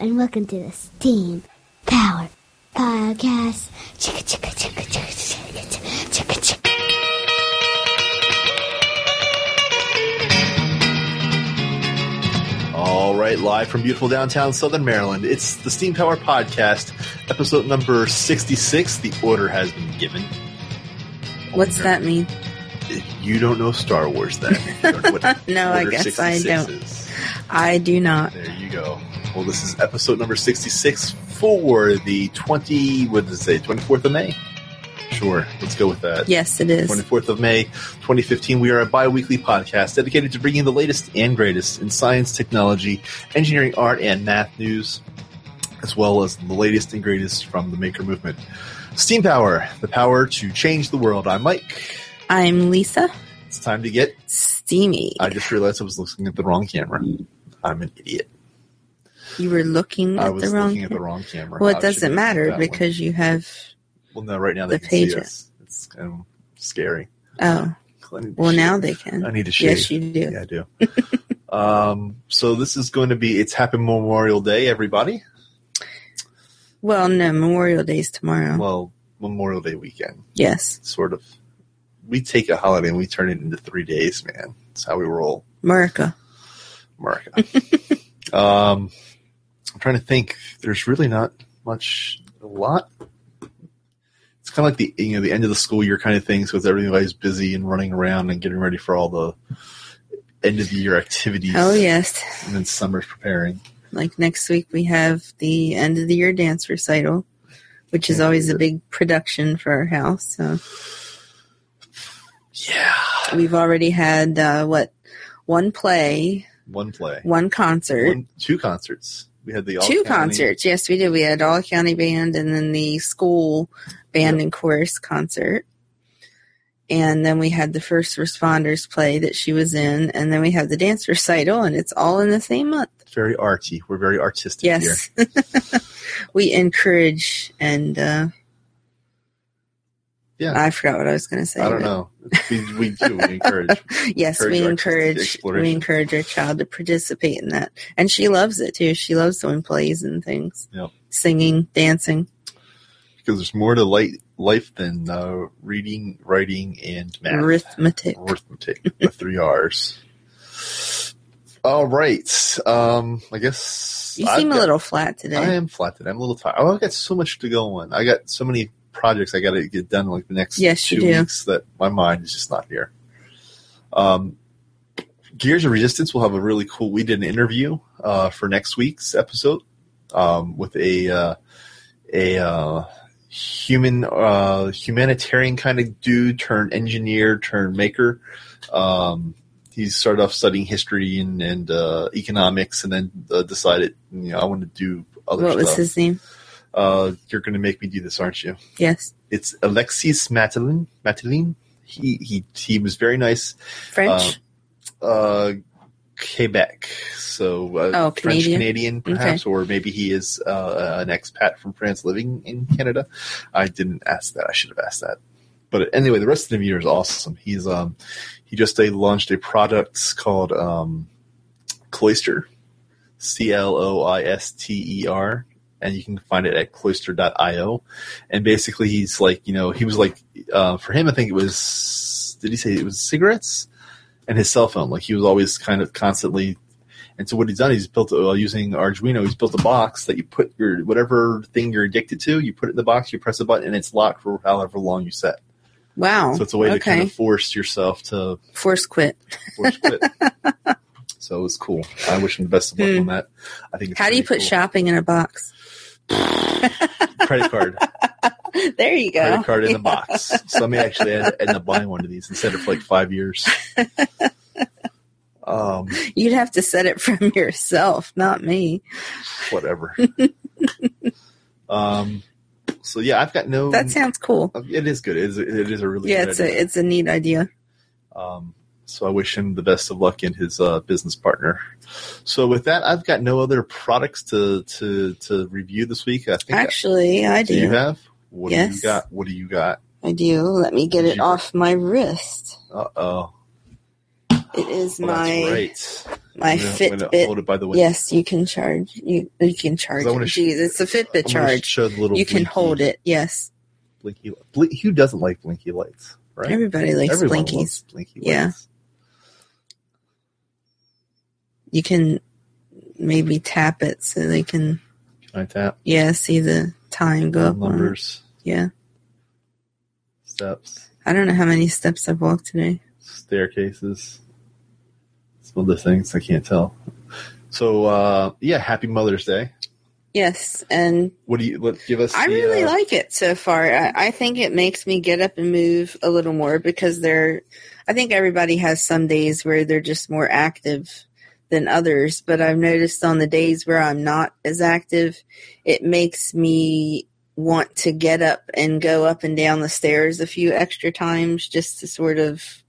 and welcome to the Steam Power Podcast. Chicka chicka chicka chicka chicka chicka chicka chicka. All right, live from beautiful downtown Southern Maryland, it's the Steam Power Podcast, episode number 66. The order has been given. What's that mean? You don't know Star Wars then. You don't know what No, I guess I don't. is. I do not. There you go. Well, this is episode number 66 for the 20, what does it say, 24th of May? Sure, let's go with that. Yes, it is. 24th of May, 2015. We are a bi-weekly podcast dedicated to bringing the latest and greatest in science, technology, engineering, art, and math news, as well as the latest and greatest from the maker movement. Steam Power, the power to change the world. I'm Mike. I'm Lisa. It's time to get. Steamy. I just realized I was looking at the wrong camera. I'm an idiot. You were looking I at was the wrong. looking at the wrong camera. well, it doesn't matter because you have. well, no, right now they the can see us. It's kind of scary. Oh, I need to well, now they can. I need to shave. Yes, you do. Yeah, I do. um, so this is going to be it's Happy Memorial Day, everybody. Well, no, Memorial Day is tomorrow. Well, Memorial Day weekend, yes, sort of. We take a holiday and we turn it into three days, man. That's how we roll, America. America. um, I'm trying to think. There's really not much, a lot. It's kind of like the you know the end of the school year kind of thing. So it's everybody's busy and running around and getting ready for all the end of the year activities. Oh yes, And then summer's preparing. like next week we have the end of the year dance recital, which is always a big production for our house. So Yeah. we've already had uh, what one play, One play. one concert. One, two concerts. We had the all Two county- concerts. Yes, we did. We had all county band and then the school band and chorus concert. And then we had the first responders play that she was in, and then we had the dance recital, and it's all in the same month. Very arty. We're very artistic here. Yes, we encourage, and uh, Yeah. I forgot what I was going to say. I don't know. We, we do. We encourage. yes, encourage we encourage we encourage our child to participate in that, and she loves it too. She loves doing plays and things, Yep. singing, dancing. Because there's more to light, life than uh, reading, writing, and math. Arithmetic. Arithmetic. the three R's. All right. Um, I guess. You I've seem a got- little flat today. I am flat today. I'm a little tired. Oh, I've got so much to go on. I got so many projects I got to get done like the next Yes, two weeks that my mind is just not here. Um, Gears of Resistance will have a really cool. We did an interview uh, for next week's episode um, with a uh, a uh, human uh, humanitarian kind of dude turned engineer turned maker. Um, he started off studying history and, and uh, economics, and then uh, decided, you know, I want to do other what stuff. was his name? Uh, you're going to make me do this, aren't you? Yes, It's Alexis Matalin. Matalin. He he he was very nice. French. Uh, Quebec, so uh, Oh, French Canadian. Canadian, perhaps, or maybe he is uh, an expat from France living in Canada. I didn't ask that. I should have asked that. But anyway, the rest of the year is awesome. He's um he just uh, launched a product called um Cloister, C L O I S T E R, and you can find it at cloister.io. And basically, he's like, you know, he was like, uh, for him, I think it was, did he say it was cigarettes and his cell phone? Like he was always kind of constantly. And so what he's done, he's built uh, using Arduino. He's built a box that you put your whatever thing you're addicted to. You put it in the box, you press a button, and it's locked for however long you set. wow. So it's a way to kind of force yourself to Force quit. force quit. so it was cool. I wish him the best of luck on that. I think. It's Hmm. How do you put cool. shopping in a box? credit card? There you go. Credit card in the box. So I may actually end, end up buying one of these instead set it for like five years. Um, You'd have to set it from yourself, not me. whatever. um, so yeah, I've got no. That sounds cool. It is good. It is. It is a really Yeah, good it's idea. a it's a neat idea. Um, so I wish him the best of luck in his uh, business partner. So with that, I've got no other products to to to review this week. I think. Actually, I do you have? What do Yes. you got? What do you got? I do. Let me get Did it you- off my wrist. Uh oh. It is Well, my right. My gonna- Fitbit. Hold it by the window. Yes, you can charge. You you can charge. I it. sh- Jeez, it's a Fitbit charge. Show the little You can hold it. Yes, Blinky. Blink, who doesn't like blinky lights, right? everybody likes Everyone blinkies. blinky Yeah. lights. You can maybe tap it so they can Can I tap yeah see the time go up. on numbers, Yeah, steps, I don't know how many steps I've walked today. staircases, some other things I can't tell. So uh, yeah, happy Mother's Day. Yes, and What do you let give us? I the, really uh, like it so far. I, I think it makes me get up and move a little more because they're. I think everybody has some days where they're just more active than others, but I've noticed on the days where I'm not as active, it makes me want to get up and go up and down the stairs a few extra times just to sort of,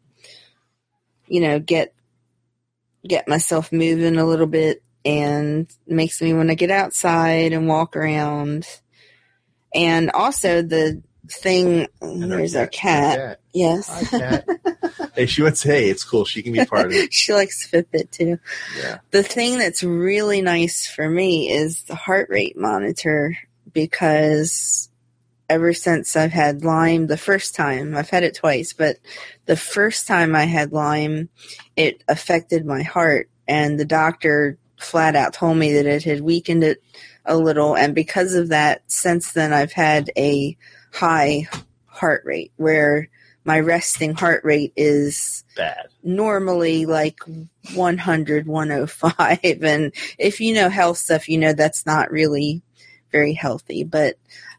you know, get get myself moving a little bit and makes me want to get outside and walk around. And also the thing and there's our cat- cat. Yes. Cat. hey, she went. Hey, it's cool. She can be part of it. she likes Fitbit too. Yeah. The thing that's really nice for me is the heart rate monitor because ever since I've had Lyme the first time, I've had it twice, but the first time I had Lyme, it affected my heart and the doctor flat out told me that it had weakened it a little and because of that since then I've had a high heart rate where my resting heart rate is Bad. normally like 100 105 and if you know health stuff you know that's not really very healthy but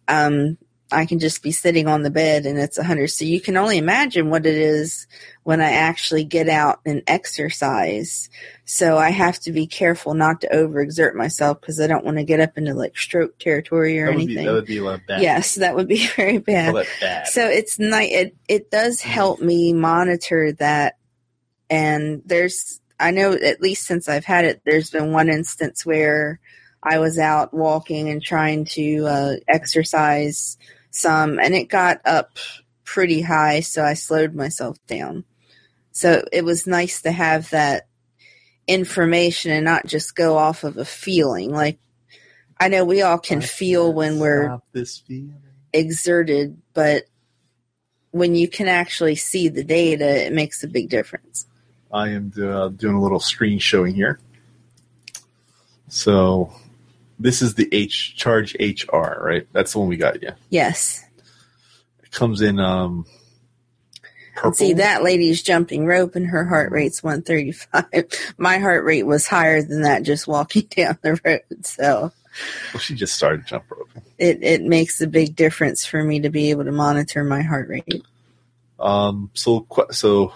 um i can just be sitting on the bed and it's 100 so you can only imagine what it is when i actually get out and exercise so i have to be careful not to overexert myself because i don't want to get up into like stroke territory or That would be anything that would be a lot bad. yes that would be very bad bad. so it's nice. It it does help me monitor that, and there's I know at least since I've had it, there's been one instance where I was out walking and trying to uh, exercise some, and it got up pretty high, so I slowed myself down. So it was nice to have that information and not just go off of a feeling. Like I know we all can I feel when we're this exerted, but when you can actually see the data, it makes a big difference. I am uh, doing a little screen showing here. So this is the H charge HR, right? That's the one we got. Yeah, Yes. it comes in um, purple. See, that lady's jumping rope and her heart rate's 135. My heart rate was higher than that just walking down the road. So Well, she just started jump roping. it, it makes a big difference for me to be able to monitor my heart rate. Um, so so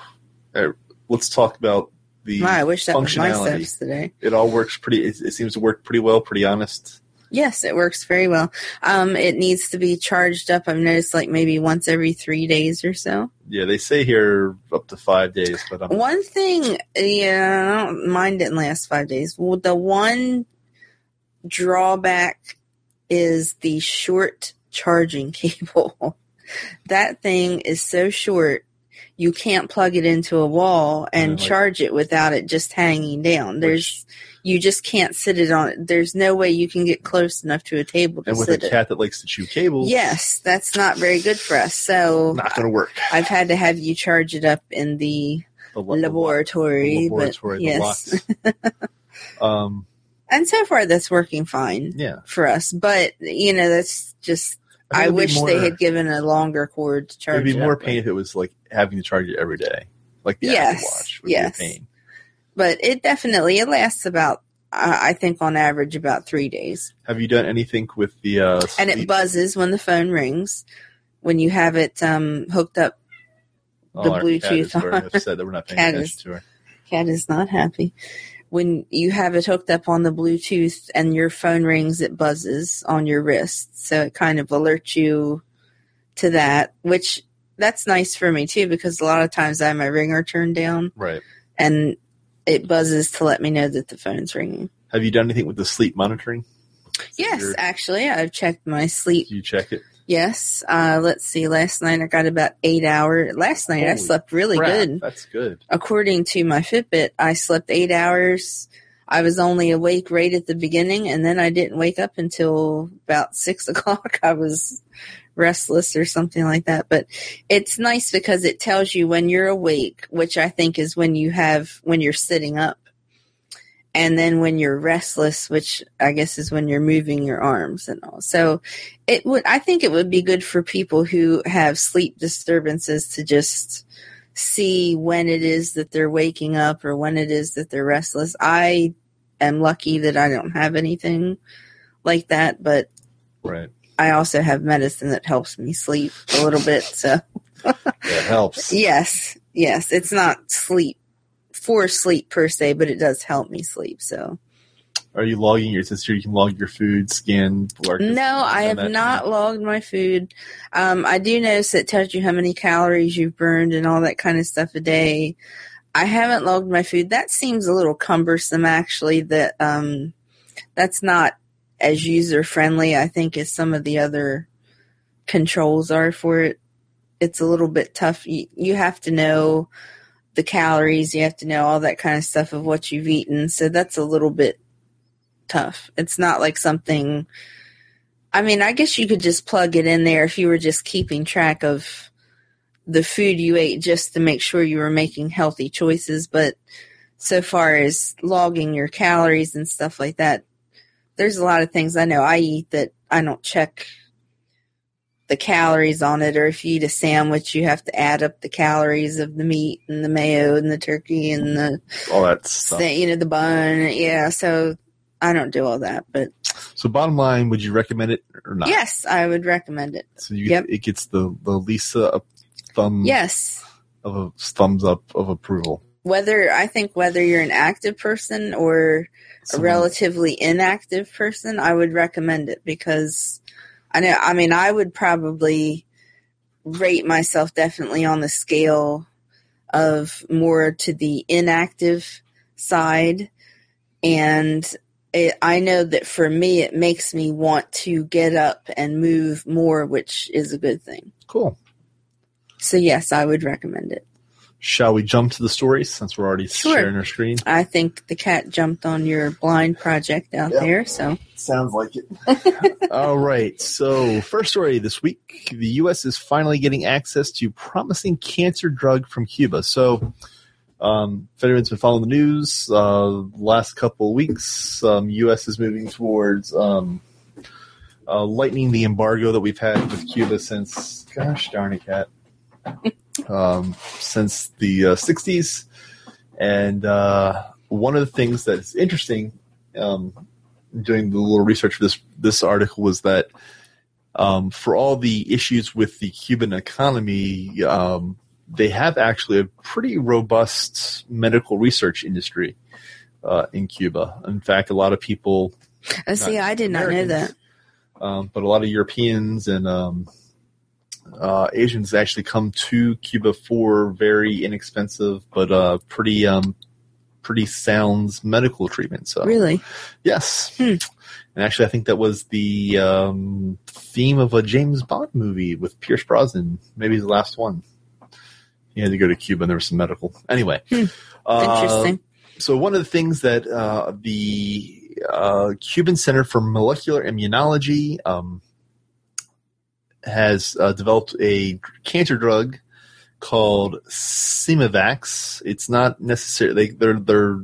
uh, let's talk about the Wow, I wish that was my steps today. It all works pretty. It, it seems to work pretty well. Pretty honest. Yes, it works very well. Um, it needs to be charged up. I've noticed like maybe once every three days or so. Yeah, they say here up to five days, but I'm, One thing, yeah, I don't mind it in last five days. Well, the one drawback is the short charging cable. that thing is so short, you can't plug it into a wall and Yeah, like- charge it without it just hanging down. There's, you just can't sit it on it. There's no way you can get close enough to a table to and with a sit it. cat that likes to chew cables, Yes, that's not very good for us. So not going to work. I've had to have you charge it up in the The laboratory, the laboratory, but yes. um, and so far that's working fine yeah, for us. But you know, that's just think I, wish more- they had given a longer cord to charge. It'd be it more pain if it was like having to charge it every day, like the Yes, Apple Watch would yes. be a pain. but it definitely it lasts about I I think on average about three days, Have you done anything with the uh, and it buzzes when the phone rings. When you have it um, hooked up, Oh, the cat is Bluetooth upset that we're not paying Cat attention is- to her. cat is not happy. When you have it hooked up on the Bluetooth and your phone rings, it buzzes on your wrist. So it kind of alerts you to that, which that's nice for me too, because a lot of times I have my ringer turned down Right. and it buzzes to let me know that the phone's ringing. Have you done anything with the sleep monitoring? Yes, Your- actually, I've checked my sleep you check it? Yes. Uh, let's see. Last night I got about eight hours. Last night I slept really Crap, good. That's good. According to my Fitbit, I slept eight hours. I was only awake right at the beginning, and then I didn't wake up until about six o'clock. I was restless or something like that. But it's nice because it tells you when you're awake, which I think is when you have when you're sitting up. And then when you're restless, which I guess is when you're moving your arms and all. So it would I think it would be good for people who have sleep disturbances to just see when it is that they're waking up or when it is that they're restless. I am lucky that I don't have anything like that, but Right. I also have medicine that helps me sleep a little bit. So it helps. yes, yes, it's not sleep for sleep per se, but it does help me sleep. So Are you logging your sister? You can log your food, skin, blood. no, I have not logged my food. Um, I do notice it tells you how many calories you've burned and all that kind of stuff a day. I haven't logged my food. That seems a little cumbersome, actually. That um, that's not as user friendly, I think, as some of the other controls are for it. It's a little bit tough. You, you have to know the calories. You have to know all that kind of stuff of what you've eaten. So that's a little bit tough. It's not like something. I mean, I guess you could just plug it in there if you were just keeping track of the food you ate just to make sure you were making healthy choices. But so far as logging your calories and stuff like that, there's a lot of things I know I eat that I don't check the calories on it. Or if you eat a sandwich, you have to add up the calories of the meat and the mayo and the turkey and the, all that stuff. you know, the bun. Yeah. So I don't do all that, but So, bottom line, would you recommend it or not? yes, I would recommend it. So you, Yep. it gets the the Lisa up thumb Yes. of a thumbs up of approval. Whether I think whether you're an active person or a relatively inactive person, I would recommend it because I know, I mean, I would probably rate myself definitely on the scale of more to the inactive side. And it, I know that for me, it makes me want to get up and move more, which is a good thing. Cool. So, yes, I would recommend it. Shall we jump to the stories since we're already Sure. sharing our screen? I think the cat jumped on your blind project out Yep. there. So, Sounds like it. All right. So, first story this week the U.S. is finally getting access to promising cancer drug from Cuba. So, um, if anyone's been following the news, uh, last couple of weeks, um, U.S. is moving towards um, uh, lightening the embargo that we've had with Cuba since, gosh darn it, cat, um, since the uh, 60s. And uh, one of the things that's interesting um, doing the little research for this this article was that um, for all the issues with the Cuban economy, um, they have actually a pretty robust medical research industry uh, in Cuba. In fact, a lot of people, oh, see, I did not know that. um, but a lot of Europeans and um, uh, Asians actually come to Cuba for very inexpensive but uh, pretty um, pretty sound medical treatment. So Really? Yes. Hmm. And actually, I think that was the um, theme of a James Bond movie with Pierce Brosnan. Maybe the last one. He had to go to Cuba and there was some medical. Anyway. Hmm. Uh, Interesting. so one of the things that uh, the uh, Cuban Center for Molecular Immunology um, has uh, developed a cancer drug called CIMAvax. It's not necessarily they, they're they're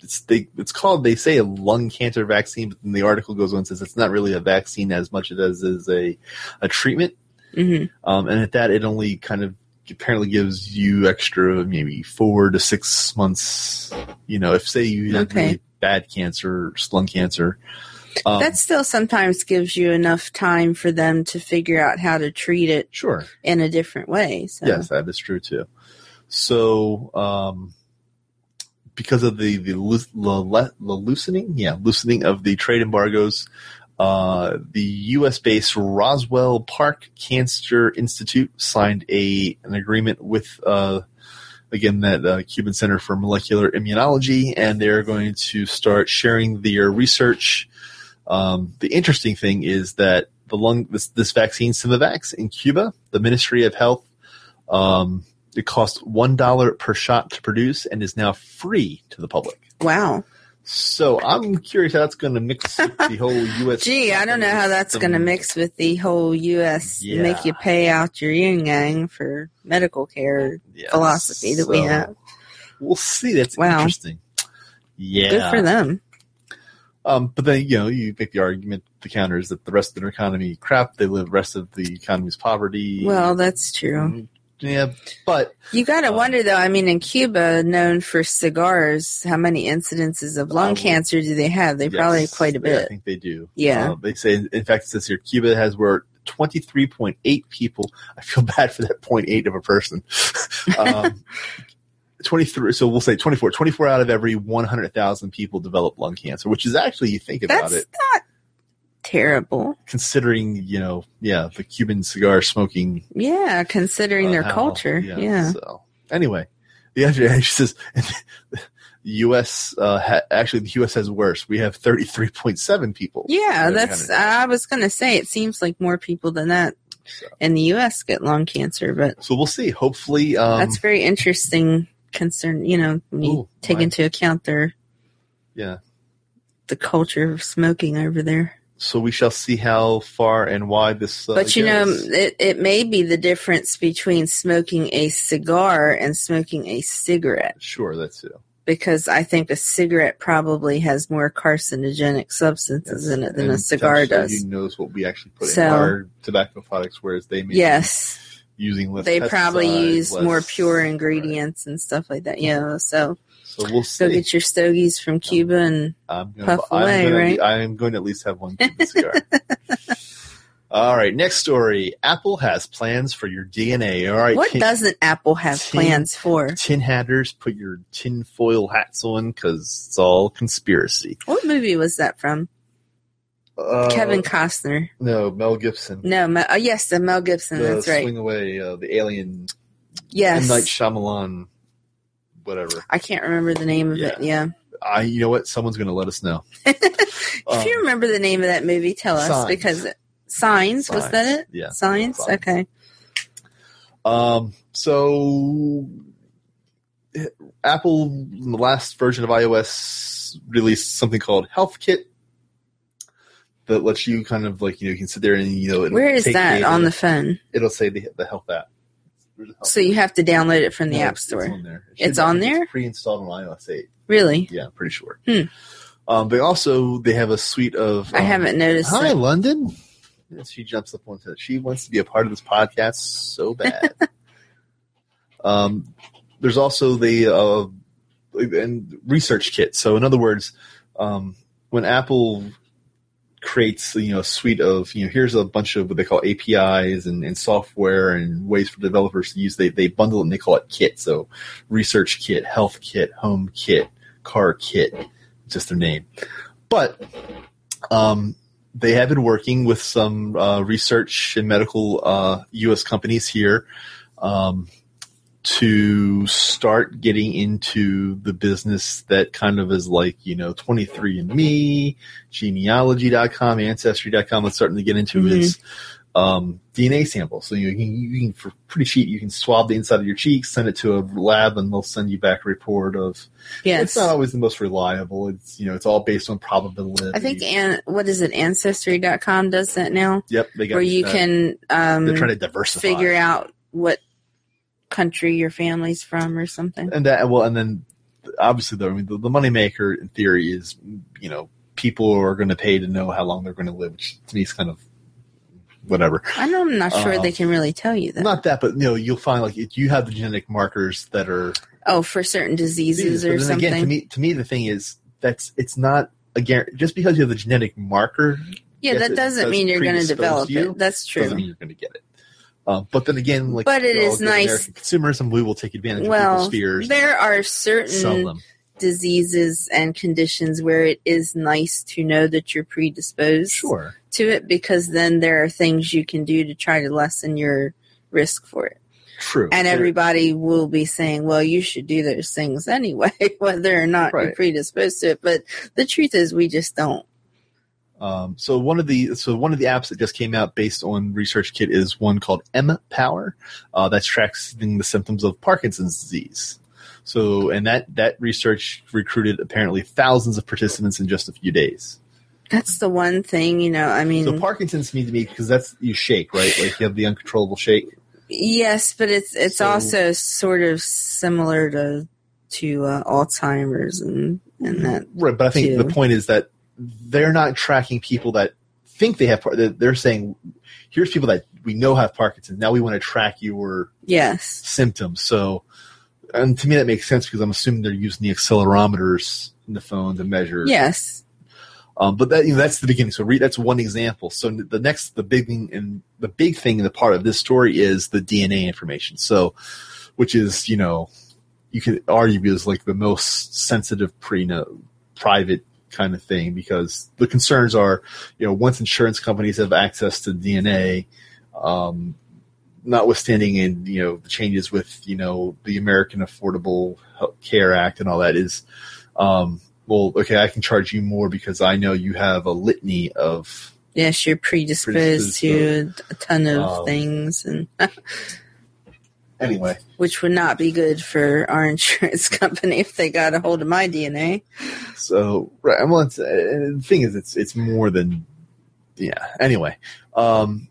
it's they it's called they say a lung cancer vaccine, but then the article goes on and says it's not really a vaccine as much as it is a a treatment. hmm Um, and at that, it only kind of apparently gives you extra maybe four to six months. You know, if say you have really bad cancer, lung cancer. Um, that still sometimes gives you enough time for them to figure out how to treat it sure. in a different way. So. Yes, that is true too. So, um, because of the the, loo- the, le- the loosening, yeah, loosening of the trade embargoes, uh, the U.S. based Roswell Park Cancer Institute signed a an agreement with. Uh, Again, that uh, Cuban Center for Molecular Immunology, and they're going to start sharing their research. Um, the interesting thing is that the lung this this vaccine CIMAvax in Cuba. The Ministry of Health. Um, it costs one dollar per shot to produce and is now free to the public. Wow. So I'm curious how that's going to mix with the whole U.S. Gee, I don't know how that's going to mix with the whole U.S. Yeah. make you pay out your yin yang for medical care Yeah, philosophy that we have. We'll see. That's Wow. interesting. Yeah. Good for them. Um, but then you know you make the argument the counter is that the rest of their economy crap. They live the rest of the economy's poverty. Well, that's true. yeah, but You got to Um, wonder, though. I mean, in Cuba, known for cigars, how many incidences of lung Um, cancer do they have? They probably yes, quite a yeah, I think they do. Yeah. Uh, they say in fact it says here Cuba has where 23.8 people. I feel bad for that 0.8 of a person. um, 23 so we'll say 24 24 out of every 100,000 people develop lung cancer which is actually you think about That's it not terrible. considering you know yeah the Cuban cigar smoking Yeah, considering uh, their how- culture. Yeah. So anyway, the other she says the U.S. Uh, ha- actually the U.S. has worse. We have thirty three point seven people. Yeah, that's. I was going to say it seems like more people than that So, in the U.S. get lung cancer, but so we'll see. Hopefully, um, that's very interesting. Concern, you know, when you Ooh, take right. into account their yeah. the culture of smoking over there. So we shall see how far and wide this. Uh, But you know, it, it may be the difference between smoking a cigar and smoking a cigarette. sure, that's it. Because I think a cigarette probably has more carcinogenic substances in it than And a cigar does. Knows what we actually put So- in our tobacco products, whereas they may Yes, using less. they probably use more less- pure right. ingredients and stuff like that. Yeah, so So we'll go get your stogies from um, Cuba and I'm gonna, Puff I'm away, gonna, right? I am going to at least have one Cuban cigar. All right, next story. Apple has plans for your DNA. All right, what tin, doesn't Apple have tin- plans for? tin hatters, put your tin foil hats on because it's all conspiracy. What movie was that from? Uh, Kevin Costner. No, Mel Gibson. No, Mel, oh, yes, the Mel Gibson. the that's right. Swing away, uh, the alien. Yes, M Night Shyamalan. Whatever. I can't remember the name of it. Yeah. I. You know what? Someone's going to let us know. if Um, you remember the name of that movie, tell us Signs. because it, Signs, was that it? yeah. Signs. Signs. Okay. Um, so Apple, in the last version of iOS, released something called Health Kit that lets you kind of like you know you can sit there and you know Where is that data. on the phone? It'll say the the Health app. The Health So you have to download it from the No, App Store. It's on there. It It's on there? pre-installed on iOS 8. Really? Yeah, I'm pretty sure. Hmm. Um, they also they have a suite of. I um, haven't noticed. Hi, it. London. Yeah, she jumps up onto it. She wants to be a part of this podcast so bad. um, there's also the uh, and research kit. So in other words, um, when Apple creates you know a suite of you know here's a bunch of what they call APIs and, and software and ways for developers to use they they bundle it and they call it kit. So research kit, health kit, home kit, car kit, just their name. But um, they have been working with some uh, research and medical uh, U.S. companies here um, to start getting into the business that kind of is like, you know, 23andMe, genealogy.com, ancestry.com. That's starting to get into Mhm. is um, DNA samples. So you can, you can, for pretty cheap, you can swab the inside of your cheeks, send it to a lab, and they'll send you back a report of. Yes. It's not always the most reliable. It's you know, it's all based on probability. I think and what is it? Ancestry.com does that now, Yep, they got where you that. can They're trying um, to diversify. figure out what country your family's from or something. and that well, and then obviously, the I mean, the, the moneymaker in theory is you know people are going to pay to know how long they're going to live, which to me is kind of whatever. I know I'm not sure Uh, they can really tell you that. Not that, but you know, you'll find like if you have the genetic markers that are oh, for certain diseases But or something. Again, to me, to me, the thing is that's it's not a guarantee. Just because you have the genetic marker yeah, that doesn't does mean you're going to develop you, it. That's true. doesn't mean you're going to get it. Uh, but then again, like But it is nice- and we will take advantage of people's fears. there are certain diseases and conditions where it is nice to know that you're predisposed Sure. to it because then there are things you can do to try to lessen your risk for it. True. And everybody will be saying, well, you should do those things anyway, whether or not you're predisposed to it. But the truth is, we just don't. Um, so one of the so one of the apps that just came out based on ResearchKit is one called M Power uh, that's tracking the symptoms of Parkinson's disease. So and that that research recruited apparently thousands of participants in just a few days. That's the one thing, you know. I mean, So Parkinson's means to me because that's you shake right, like you have the uncontrollable shake. yes, but it's it's So- also sort of similar to to uh, Alzheimer's and and that. Right, but I think too. the point is that they're not tracking people that think they have. They're- They're saying, "Here's people that we know have Parkinson's. Now we want to track your Yes, symptoms." So, and to me that makes sense because I'm assuming they're using the accelerometers in the phone to measure. yes, Um, but that you know, that's the beginning. So read that's one example. So the next, the big thing, and the big thing in the part of this story is the DNA information. So, which is you know, you could argue is like the most sensitive, pre private kind of thing because the concerns are, you know, once insurance companies have access to DNA, um, notwithstanding in you know the changes with you know the American Affordable Health Care Act and all that is. Um, well, okay, I can charge you more because I know you have a litany of yes. You're predisposed Predisposed to a ton of Um, things, and anyway. which would not be good for our insurance company if they got a hold of my DNA. So right, well, it's, uh, the thing is, it's it's more than yeah. Anyway, um,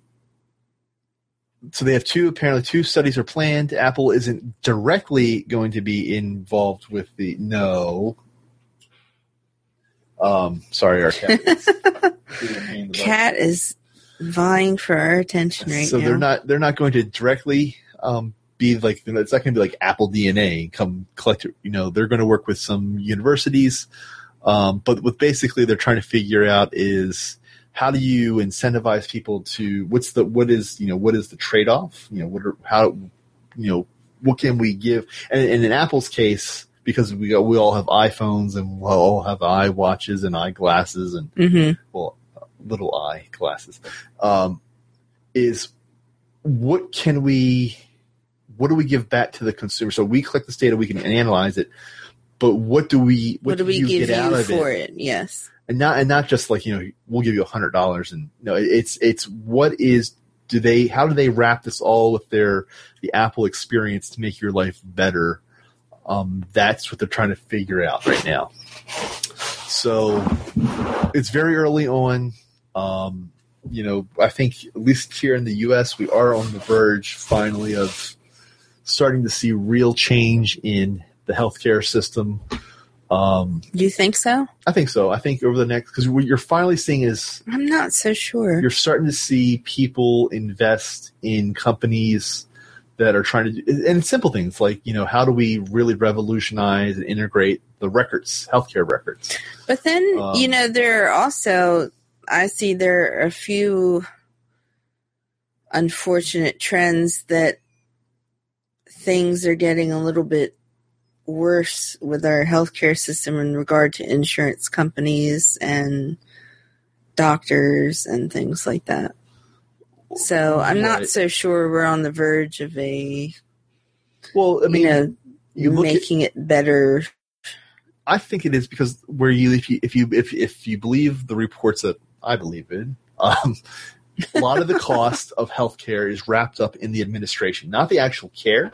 so they have two apparently two studies are planned. Apple isn't directly going to be involved with the no. Um, sorry, our cat. is being a pain in the butt. Cat is vying for our attention right so now. So they're not they're not going to directly um, be like it's not going to be like Apple DNA come collect. You know, they're going to work with some universities, um, but what basically they're trying to figure out is how do you incentivize people to what's the what is you know what is the trade off? You know, what are how you know what can we give? And, and in Apple's case. Because we we all have iPhones and we all have iWatches and eyeglasses and hmm well, little eye glasses, um, is what can we, what do we give back to the consumer? So we collect this data, we can analyze it, but what do we, What, do we you give get out you of for it? it? Yes. And not, and not just like, you know, we'll give you a hundred dollars and no, it's, it's what is, do they, how do they wrap this all with their, the Apple experience to make your life better? Um, that's what they're trying to figure out right now. So it's very early on. Um, you know, I think at least here in the U.S., we are on the verge finally of starting to see real change in the healthcare system. Um, you think so? I think so. I think over the next because what you're finally seeing is I'm not so sure. you're starting to see people invest in companies that are trying to do and simple things like you know how do we really revolutionize and integrate the records healthcare records But then, Um, you know, there are also, I see there are a few unfortunate trends that things are getting a little bit worse with our healthcare system in regard to insurance companies and doctors and things like that. So I'm not Right. so sure we're on the verge of a, well i mean you know, you look at, making it better. i think it is because where you if you if you if, if you believe the reports that i believe in um, a lot of the cost of healthcare is wrapped up in the administration not the actual care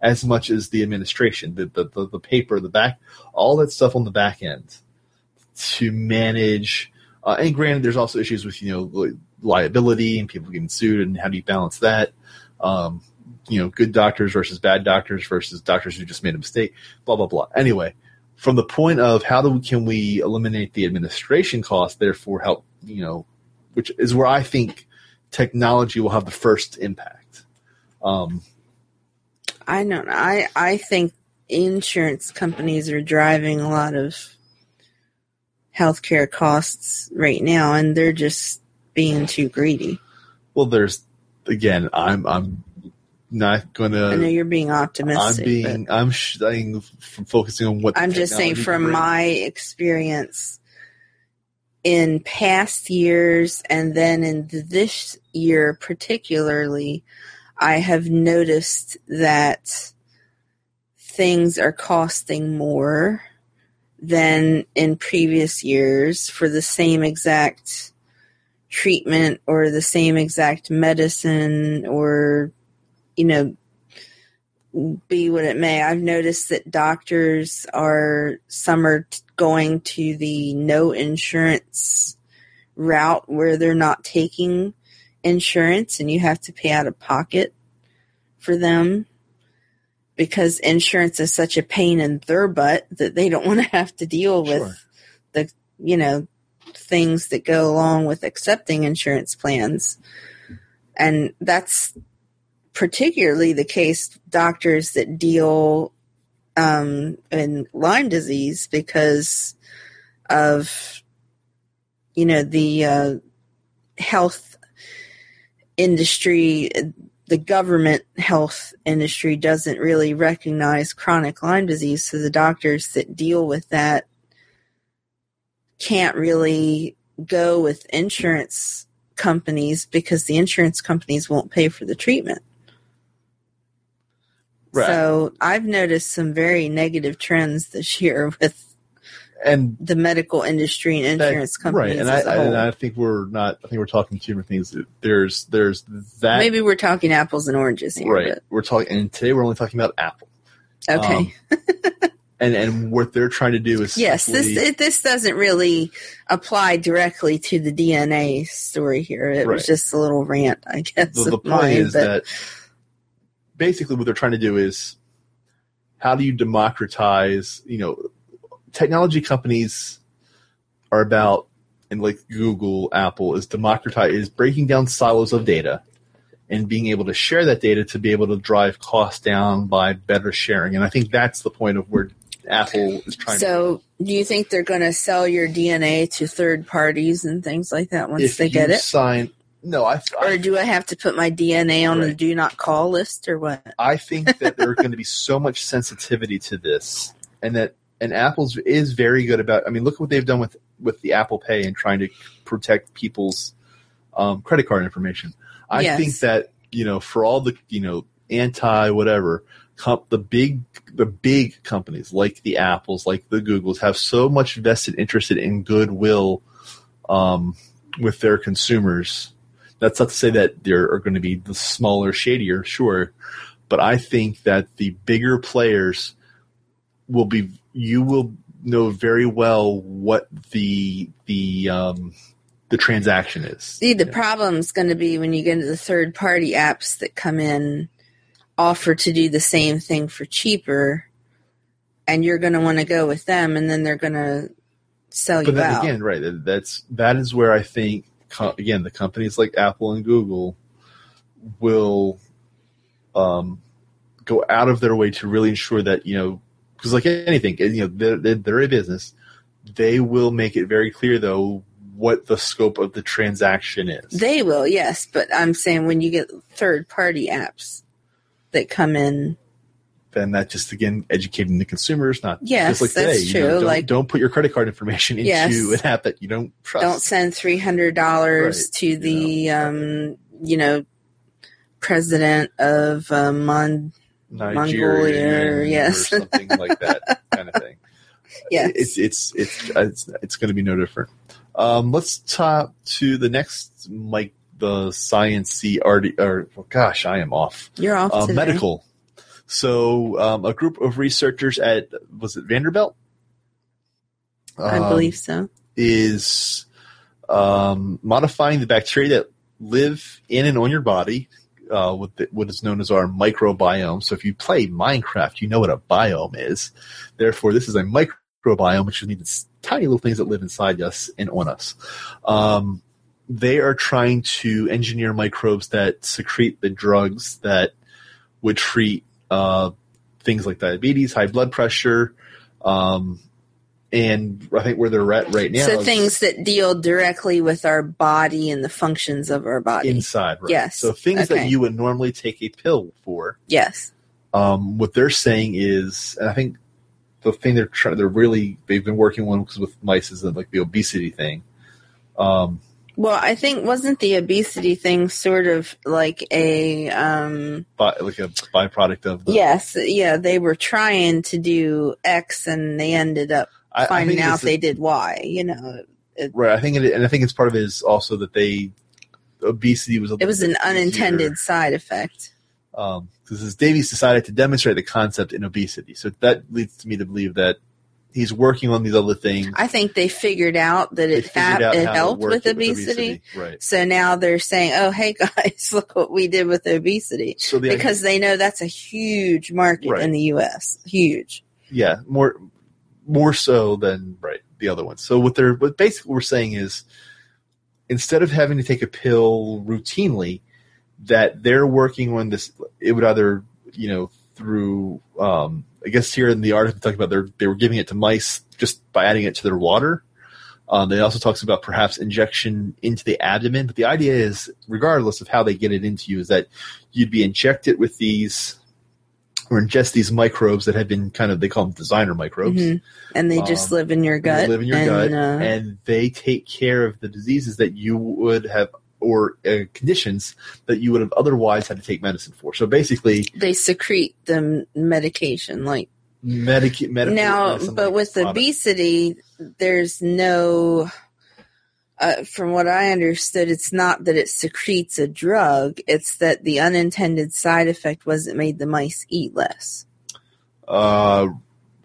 as much as the administration the the, the, the paper the back all that stuff on the back end to manage uh, and granted there's also issues with you know liability and people getting sued and how do you balance that? Um, you know good doctors versus bad doctors versus doctors who just made a mistake blah blah blah. Anyway from the point of how do we, can we eliminate the administration cost therefore help you know which is where i think technology will have the first impact. Um, I don't know. I, I think insurance companies are driving a lot of healthcare costs right now, and they're just being too greedy. well there's again i'm i'm not gonna I know you're being optimistic. i'm being i'm sh- from focusing on what I'm just saying from can bring. my experience in past years and then in this year particularly, I have noticed that things are costing more than in previous years for the same exact treatment or the same exact medicine or, you know, be what it may. I've noticed that doctors are, some are going to the no insurance route where they're not taking insurance and you have to pay out of pocket for them because insurance is such a pain in their butt that they don't want to have to deal with Sure. the you know things that go along with accepting insurance plans and that's particularly the case doctors that deal um, in Lyme disease because of you know the uh, health industry the government health industry doesn't really recognize chronic Lyme disease, so the doctors that deal with that can't really go with insurance companies because the insurance companies won't pay for the treatment. Right. So I've noticed some very negative trends this year with and the medical industry and that- insurance companies right, and I, a whole. and I think we're not. I think we're talking two different things. There's there's that Maybe we're talking apples and oranges here. right. We're talking, and today we're only talking about Apple. Okay. Um, and and what they're trying to do is Yes, this it, this doesn't really apply directly to the DNA story here. It Right. was just a little rant, I guess. the, the point mine, is but that basically what they're trying to do is how do you democratize you know technology companies are about and like google apple is democratize is breaking down silos of data and being able to share that data to be able to drive costs down by better sharing and i think that's the point of where apple is trying to so do you think they're going to sell your DNA to third parties and things like that once they get it? sign no i Or do I have to put my DNA on the Right. do not call list or what? I think that there's going to be so much sensitivity to this and that and apple's is very good about i mean look at what they've done with with the apple pay and trying to protect people's um, credit card information i Yes. think that you know for all the you know anti whatever com- the big the big companies like the apples like the googles have so much vested interest in goodwill um, with their consumers that's not to say that there are going to be the smaller shadier sure but i think that the bigger players will be you will know very well what the the um the transaction is See, the problem's going to be when you get into the third party apps that come in, offer to do the same thing for cheaper, and you're going to want to go with them, and then they're going to sell but you then out. again right that's that is where i think again the companies like apple and google will um go out of their way to really ensure that you know because like anything you know they're, they're, they're a business they will make it very clear though what the scope of the transaction is They will, yes, but I'm saying when you get third party apps that come in, then that just again educating the consumers not Yes, just like that's today, you know, true, don't, like- don't put your credit card information into Yes. an app that you don't trust don't send three hundred dollars Right, to the um, you know president of uh, Mon. Nigeria, yes. or something like that kind of thing. Yes. It's it's it's it's it's going to be no different. Um, let's talk to the next Mike, the sciencey arty or well, gosh, I am off. You're off Uh, medical. So um, a group of researchers at was it Vanderbilt? I Um, believe so. is um, modifying the bacteria that live in and on your body uh, with the, what is known as our microbiome. So if you play Minecraft, you know what a biome is. Therefore, this is a microbiome, which means tiny little things that live inside us and on us. Um, they are trying to engineer microbes that secrete the drugs that would treat uh, things like diabetes, high blood pressure, um, and I think where they're at right now. so things that deal directly with our body and the functions of our body. inside, right? Yes, So things okay. that you would normally take a pill for. yes. Um, what they're saying is, and I think the thing they're trying, they're really they've been working on with mice is like the obesity thing. Um, Well, I think wasn't the obesity thing sort of like a um but like a byproduct of the, yes, yeah, they were trying to do X and they ended up I, I finding think out they did why. You know, right. I think it, and I think it's part of it is also that they obesity was a it was an bit unintended side effect. um, because Davies decided to demonstrate the concept in obesity. So that leads to me to believe that he's working on these other things. I think they figured out that it, hap- out it helped work with it obesity. Right. So now they're saying, "Oh, hey guys, look what we did with obesity," So the because they know that's a huge market Right. in the U.S. Huge. yeah, more more so than right the other ones. So what they're what basically we're saying is instead of having to take a pill routinely, that they're working on this. It would either you know through um, I guess here in the article talking about they they were giving it to mice just by adding it to their water. Um, they also talks about perhaps injection into the abdomen, but the idea is, regardless of how they get it into you, is that you'd be injected with these or ingest these microbes that have been kind of they call them designer microbes. Mhm. And they just Um, live in your gut. They live in your and, gut, uh, and they take care of the diseases that you would have or uh, conditions that you would have otherwise had to take medicine for. So basically, they secrete the medication, like medic medical now. But with product. obesity, there's no. Uh, from what I understood, it's not that it secretes a drug; it's that the unintended side effect was it made the mice eat less. uh,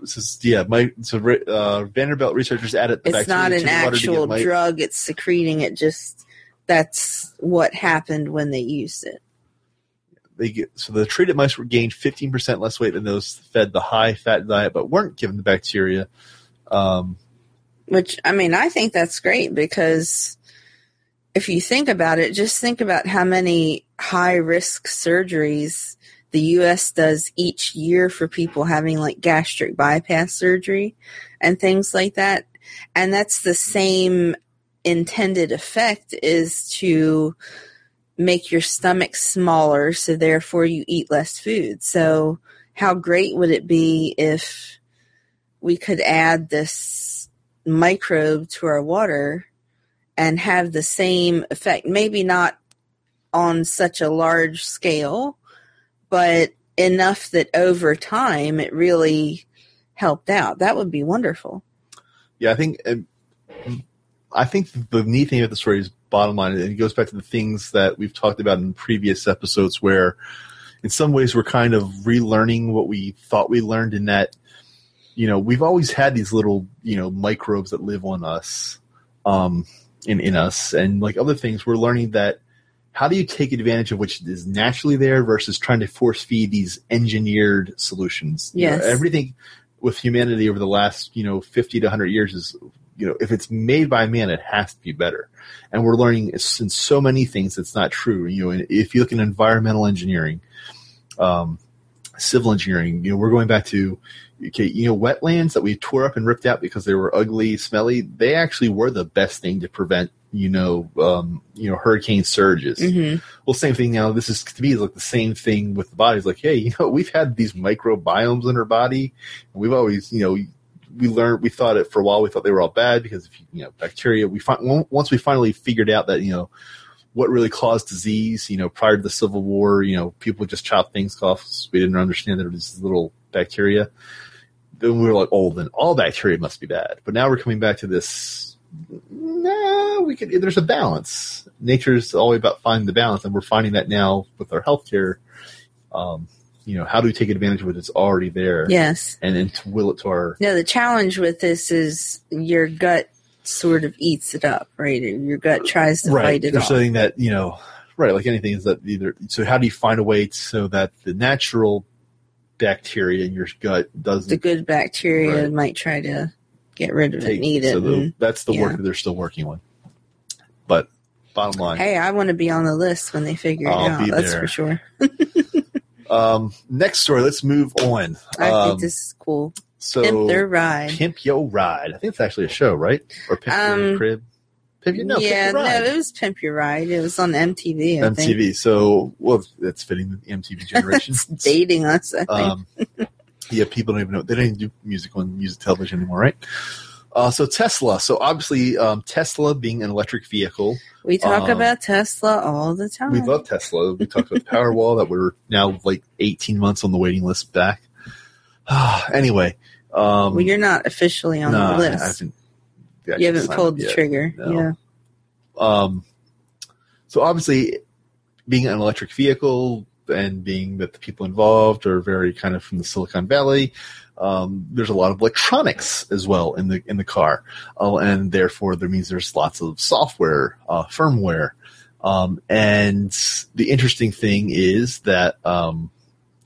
is yeah, my so uh, Vanderbilt researchers added the It's not an to the water to get actual drug; it's secreting it. Just that's what happened when they used it. They get so the treated mice were gained 15% less weight than those fed the high fat diet but weren't given the bacteria. Um, Which I mean, I think that's great because if you think about it, just think about how many high risk surgeries the US does each year for people having like gastric bypass surgery and things like that. And that's the same intended effect is to make your stomach smaller so therefore you eat less food. So how great would it be if we could add this microbe to our water and have the same effect. Maybe not on such a large scale, but enough that over time it really helped out. That would be wonderful. yeah, I think I think the neat thing about the story is bottom line, and it goes back to the things that we've talked about in previous episodes, where in some ways we're kind of relearning what we thought we learned in that you know we've always had these little you know microbes that live on us um in in us and like other things. We're learning that how do you take advantage of which is naturally there versus trying to force feed these engineered solutions? You know, everything with humanity over the last you know 50 to 100 years is you know if it's made by man it has to be better. And we're learning in so many things it's not true. You know if you look at environmental engineering um, civil engineering you know we're going back to okay you know wetlands that we tore up and ripped out because they were ugly smelly they actually were the best thing to prevent you know um, you know hurricane surges hmm well, same thing now. This is to me is like the same thing with the body. It's like, hey, you know, we've had these microbiomes in our body. And we've always, you know, we learned, we thought it for a while. We thought they were all bad because, if you know, bacteria. We find once we finally figured out that, you know, what really caused disease. You know, prior to the Civil War, you know, people just chopped things off. We didn't understand that it was little bacteria. Then we were like, oh, then all bacteria must be bad. But now we're coming back to this. No, we could. There's a balance. Nature's always about finding the balance, and we're finding that now with our healthcare. Um, you know, how do we take advantage of it? It's already there, Yes. and then to will it to our No, the challenge with this is your gut sort of eats it up, right? Your gut tries to right. fight it There's off. something that you know, right? Like anything is that either. So how do you find a way so that the natural bacteria in your gut doesn't the good bacteria Right. might try to get rid of it, take? and eat so it. the- and- that's the work yeah. that they're still working on. But bottom line, hey, I want to be on the list when they figure it I'll out. be That's there. for sure. um, next story. Let's move on. I um, think this is cool. so Pimp their ride. Pimp Yo Ride. I think it's actually a show, right? Or Pimp Your Um, Crib. Pimp Your, no, yeah, Pimp Your no, it was Pimp Your Ride. It was on MTV. I think. MTV. So, well, that's fitting the MTV generation. It's dating us. I think. um, yeah, people don't even know. They don't even do music on music television anymore, right? Uh, so Tesla. So obviously, um, Tesla being an electric vehicle, we talk um, about Tesla all the time. we love Tesla. We talked about Powerwall that we're now like 18 months on the waiting list back. anyway, Um, well, you're not officially on no, the I list. You haven't pulled the yet. trigger. No. Yeah. Um, so obviously, being an electric vehicle and being that the people involved are very kind of from the Silicon Valley, um, there's a lot of electronics as well in the in the car, uh, and therefore there means there's lots of software, uh, firmware, um, and the interesting thing is that. Um,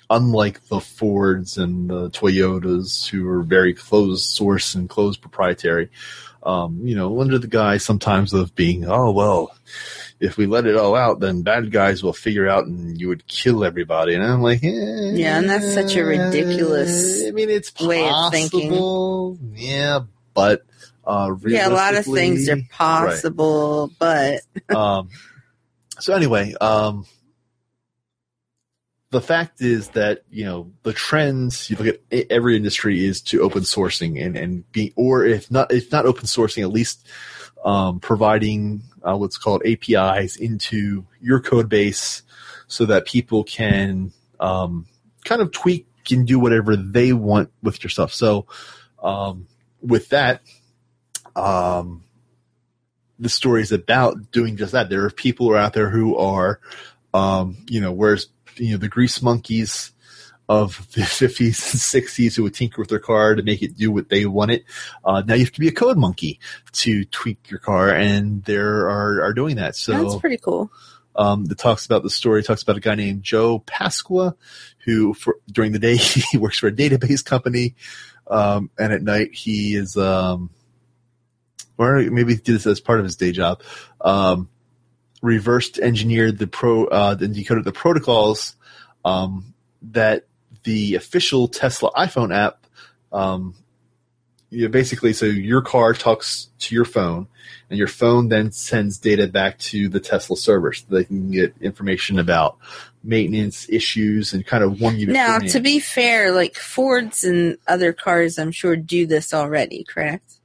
Unlike the Fords and the Toyotas, who are very closed source and closed proprietary, um, you know, under the guise sometimes of being, oh well, if we let it all out, then bad guys will figure out and you would kill everybody. And I'm like, eh, Yeah, and that's such a ridiculous I mean, it's way of thinking. yeah, but uh, Yeah, a lot of things are possible, but um, so anyway, um, the fact is that you know the trends. You look at every industry is to open sourcing and and be or if not if not open sourcing, at least um, providing uh, what's called APIs into your code base so that people can um, kind of tweak and do whatever they want with your stuff. So um, with that. Um, the story is about doing just that. There are people out there who are, um, you know, whereas you know the grease monkeys of the 50s and 60s who would tinker with their car to make it do what they want it. Uh, now you have to be a code monkey to tweak your car, and there are are doing that. So that's pretty cool. um, that talks about the story talks about a guy named Joe Pasqua, who for, during the day he works for a database company, um, and at night he is, um, or maybe he did this as part of his day job, um, reversed engineered the pro uh, and decoded the protocols um, that the official Tesla iPhone app. Um, you know, basically, so your car talks to your phone, and your phone then sends data back to the Tesla server so they can get information about maintenance issues and kind of one unit. Now, to be fair, like Fords and other cars, I'm sure do this already. Correct?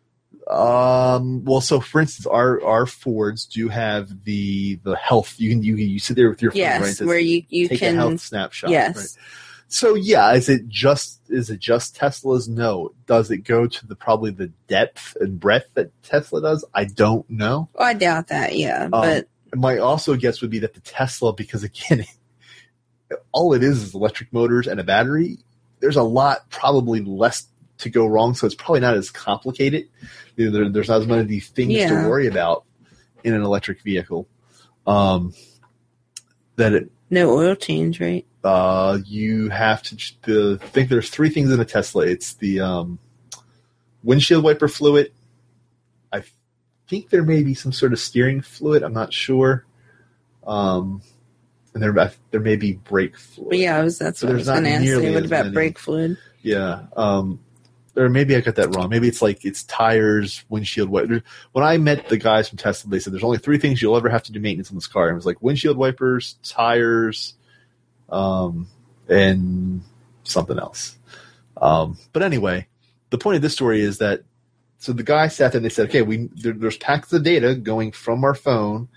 Um. Well, so for instance, our our Fords do have the the health. You can you you sit there with your phone, right? Yes, It where you you take can. a health snapshot. yes. Right? So yeah, is it just is it just Tesla's? No. Does it go to the probably the depth and breadth that Tesla does? I don't know. Well, I doubt that. Yeah, Um, but my also guess would be that the Tesla, because again, all it is is electric motors and a battery. There's a lot probably less to go wrong, so it's probably not as complicated. You know, there, there's not as many things Yeah. to worry about in an electric vehicle. Um, that it no oil change, right? uh, you have to the, think there's three things in a Tesla. It's the um, windshield wiper fluid. I think there may be some sort of steering fluid. I'm not sure. Um, and there there may be brake fluid. But yeah, I was that's So what I was going to ask you. What about many. brake fluid? Yeah. Um, or maybe I got that wrong. Maybe it's like it's tires, windshield wiper. When I met the guys from Tesla, they said there's only three things you'll ever have to do maintenance on this car. And it was like windshield wipers, tires, um, and something else. Um, but anyway, the point of this story is that so the guy sat there and they said, okay, we there, there's packets of data going from our phone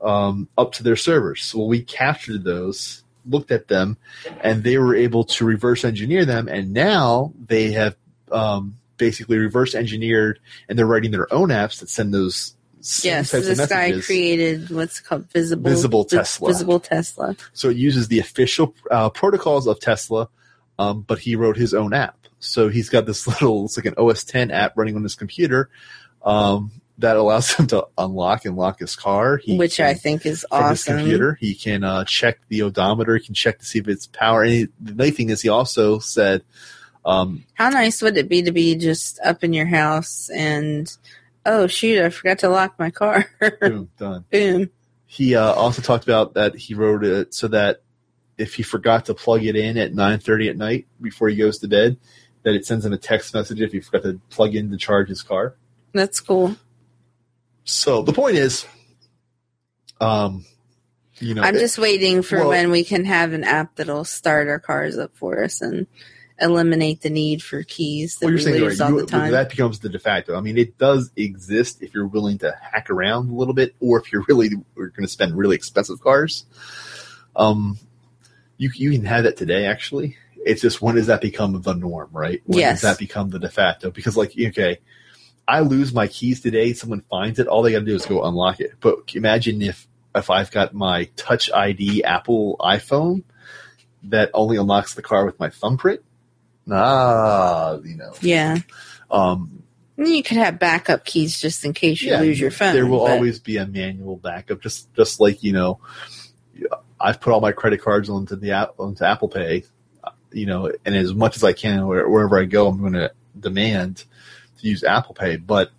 um, up to their servers. So we captured those, looked at them, and they were able to reverse engineer them. And now they have um, basically reverse engineered, and they're writing their own apps that send those Yes, types this of guy created what's called visible Visible Tesla. Visible Tesla. So it uses the official uh, protocols of Tesla, um, but he wrote his own app. So he's got this little, it's like an OS 10 app running on his computer um, that allows him to unlock and lock his car. He which can- I think is from his awesome. computer. He can uh, check the odometer. He can check to see if it's power. And he, the nice thing is, he also said, um, How nice would it be to be just up in your house and oh shoot, I forgot to lock my car. boom, done. Boom. He uh, also talked about that he wrote it so that if he forgot to plug it in at 9:30 at night before he goes to bed, that it sends him a text message if he forgot to plug in to charge his car. That's cool. So the point is, um, you know, I'm it- just waiting for well- when we can have an app that'll start our cars up for us and eliminate the need for keys that Well, you're we saying lose right. all You- the time. that becomes the de facto. I mean, it does exist if you're willing to hack around a little bit, or if you're really are going to spend really expensive cars. Um, you you can have that today. Actually, It's just when does that become the norm, right? When Yes. does that become the de facto? Because like okay, I lose my keys today, someone finds it, all they got to do is go unlock it. But imagine if if I've got my Touch ID Apple iPhone that only unlocks the car with my thumbprint. Ah, you know. Yeah. Um, You could have backup keys just in case you lose your phone. There will but- always be a manual backup, just just like you know, I've put all my credit cards onto the app onto Apple Pay, you know, and as much as I can wherever I go, I'm going to demand to use Apple Pay, but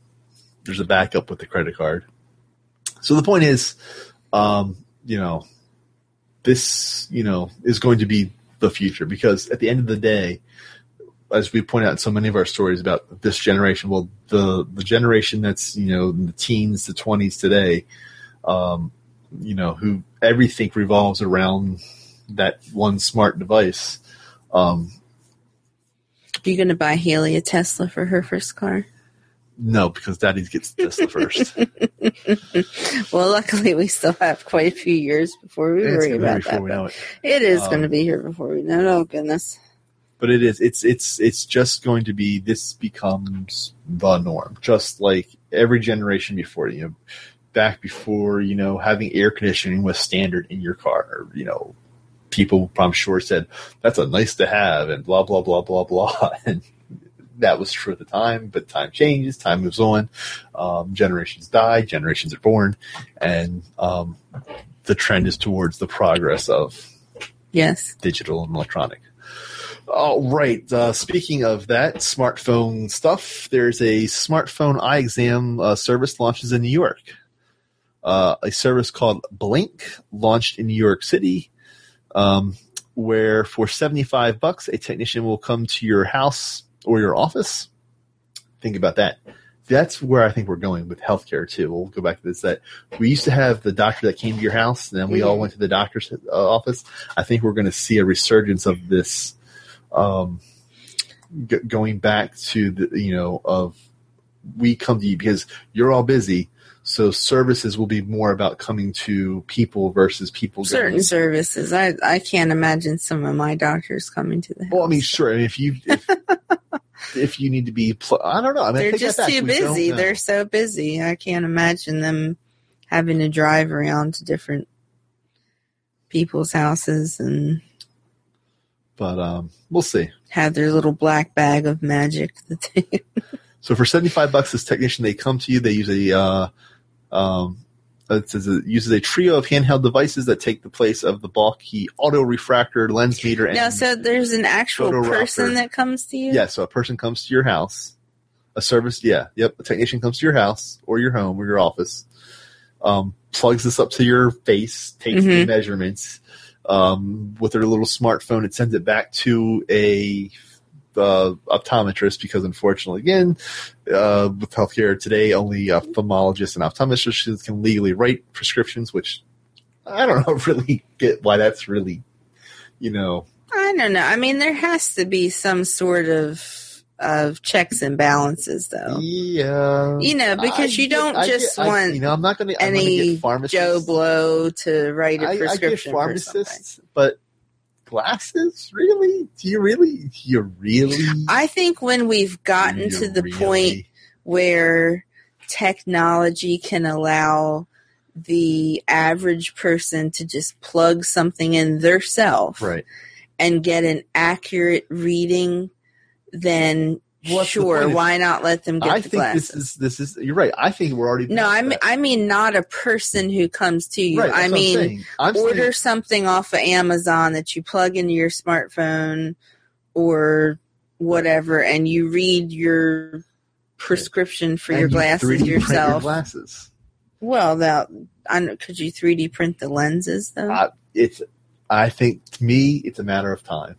there's a backup with the credit card. So the point is, um, you know, this you know is going to be the future because at the end of the day, as we point out in so many of our stories about this generation, well, the the generation that's you know in the teens the twenties today, um, you know, who everything revolves around that one smart device. Um, you going to buy Haley a Tesla for her first car? no, because Daddy gets Tesla first. Well, luckily we still have quite a few years before we It's worry about that. we but know it. It is Um, going to be here before we know it. Oh goodness. But it is it's it's it's just going to be this becomes the norm just like every generation before you know back before you know having air conditioning was standard in your car or, you know people i'm sure said that's a nice to have and blah blah blah blah blah and that was true at the time but time changes time moves on um, generations die generations are born and um, the trend is towards the progress of Yes. digital and electronic. All right. Uh, speaking of that smartphone stuff, there's a smartphone eye exam uh, service launches in New York. Uh, a service called Blink launched in New York City, um, where for 75 bucks, a technician will come to your house or your office. Think about that. That's where I think we're going with healthcare too. We'll go back to this. That we used to have the doctor that came to your house, and then we all went to the doctor's uh, office. I think we're going to see a resurgence of this, um, g- going back to the you know of we come to you because you're all busy. So services will be more about coming to people versus people. Certain going, services. I I can't imagine some of my doctors coming to the house. well, I mean, sure. I mean, if you if, if you need to be, pl- I don't know. I mean, They're just too busy. They're so busy. I can't imagine them having to drive around to different people's houses and but um, we'll see. have their little black bag of magic that they So for seventy five bucks, this technician they come to you. They use a uh, um, it says it uses a trio of handheld devices that take the place of the bulky auto refractor, lens meter, and now. So there's an actual person rocker. that comes to you. yeah. So a person comes to your house, a service, yeah, yep. A technician comes to your house or your home or your office, um, plugs this up to your face, takes the Mhm. measurements um, with their little smartphone. It sends it back to a uh, optometrist because unfortunately, again, uh, with healthcare today, only ophthalmologists and optometrists can legally write prescriptions, which I don't know really get why that's really, you know, I don't know. I mean, there has to be some sort of of checks and balances, though. yeah. You know, because I you get- don't I just get- I- want you know, I'm not going to any get. Joe Blow to write a I, I get prescription for something. pharmacists, but glasses, really? Do you really? Do you really? I think when we've gotten to the really? point where technology can allow the average person to just plug something in theirself right? and get an accurate reading, then the sure, why not let them get I the think glasses? this is this is. You're right. I think we're already. no, I mean. I mean not a person who comes to you. Right, I what I'm mean. I'm order saying- something off of Amazon that you plug into your smartphone or whatever, and you read your prescription for and your you glasses 3D print your yourself. glasses. well, that I could you 3D print the lenses though? I, it's. I think to me, it's a matter of time.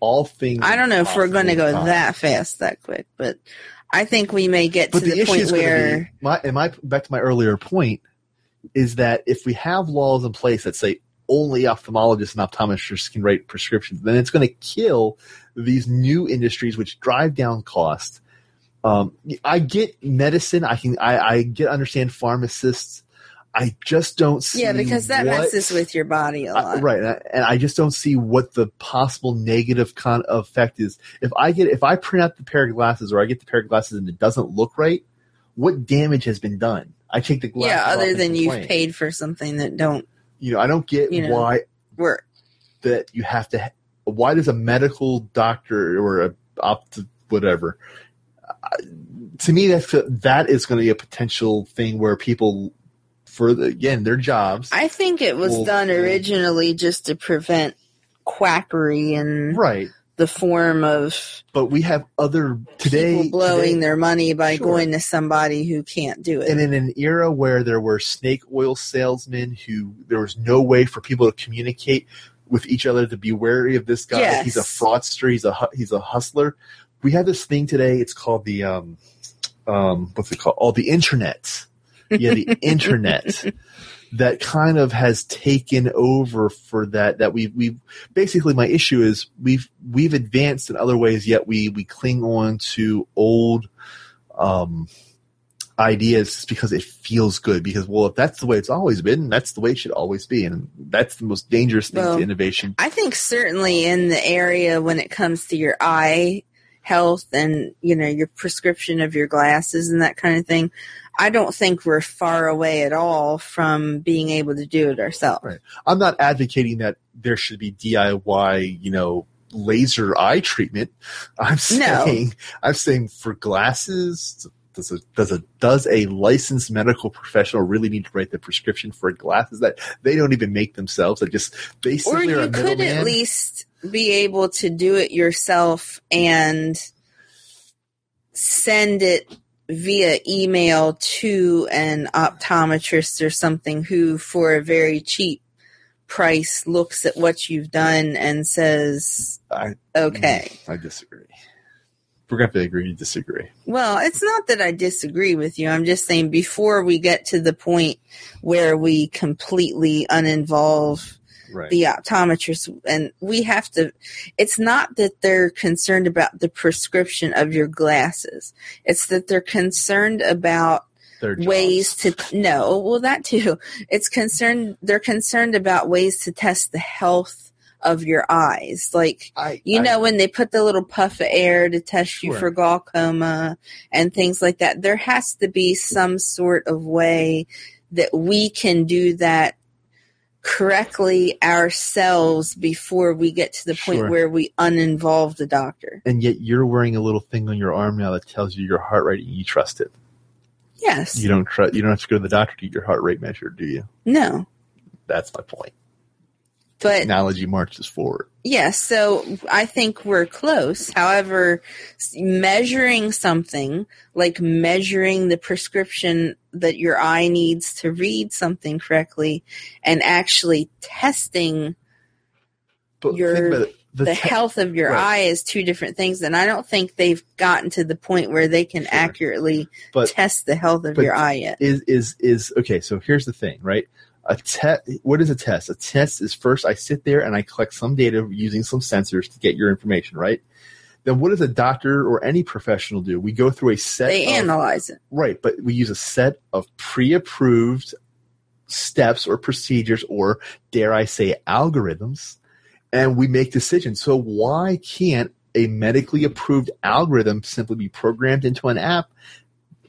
All things. I don't know if we're going to go time. that fast, that quick, but I think we may get But to the, the, point is going to where be my and my back to my earlier point is that if we have laws in place that say only ophthalmologists and optometrists can write prescriptions, then it's going to kill these new industries which drive down cost. Um, I get medicine. I can. I, I get understand pharmacists. I just don't see. Yeah, because that what- messes with your body a lot. right, and I, and I just don't see what the possible negative con effect is. If I get, if I print out the pair of glasses, or I get the pair of glasses and it doesn't look right, what damage has been done? I take the glasses. Yeah, other than you've paid for something that don't You know, I don't get you know. why work. that you have to. ha- Why does a medical doctor or a opt whatever? Uh, to me, that's that is going to be a potential thing where people, for the, again, their jobs, I think it was done originally just to prevent quackery in right? the form of But we have other today blowing today- their money by Sure. going to somebody who can't do it. and in an era where there were snake oil salesmen who there was no way for people to communicate with each other to be wary of this guy Yes. he's a fraudster he's a he's a hustler we have this thing today it's called the um um what's it called oh the internet yeah the internet that kind of has taken over for that that we we basically my issue is we've we've advanced in other ways yet we we cling on to old um ideas because it feels good. Because well if that's the way it's always been that's the way it should always be. And that's the most dangerous thing Well, to innovation. I think certainly in the area when it comes to your eye health and you know your prescription of your glasses and that kind of thing, I don't think we're far away at all from being able to do it ourselves. Right. i'm not advocating that there should be diy you know laser eye treatment i'm No. saying i'm saying for glasses does a does a does a licensed medical professional really need to write the prescription for glasses that they don't even make themselves that just Or basically are a you could at least be able to do it yourself and send it via email to an optometrist or something who for a very cheap price looks at what you've done and says I- okay. I disagree. We're going to have to agree to disagree. Well it's not that i disagree with you. I'm just saying before we get to the point where we completely uninvolve right. the optometrist and we have to it's not that they're concerned about the prescription of your glasses. It's that they're concerned about ways to no well that too. It's concerned they're concerned about ways to test the health of your eyes. Like I, you I- know when they put the little puff of air to test you for glaucoma and things like that there has to be some sort of way that we can do that correctly ourselves before we get to the point Sure. where we uninvolve the doctor. And yet you're wearing a little thing on your arm now that tells you your heart rate and you trust it. Yes. You don't trust you don't have to go to the doctor to get your heart rate measured do you? No. That's my point but technology marches forward Yes, so I think we're close. However, measuring something like measuring the prescription that your eye needs to read something correctly and actually testing but Your- it. the, te- health of your right. eye is two different things. And I don't think they've gotten to the point where they can Sure. accurately But- test the health of your eye yet. is is is okay so here's the thing right a test what is a test? A test is first i sit there and i collect some data using some sensors to get your information right? Then what does a doctor or any professional do? We go through a set They of, analyze it. right but we use a set of pre-approved steps or procedures or dare i say algorithms and we make decisions. So why can't a medically approved algorithm simply be programmed into an app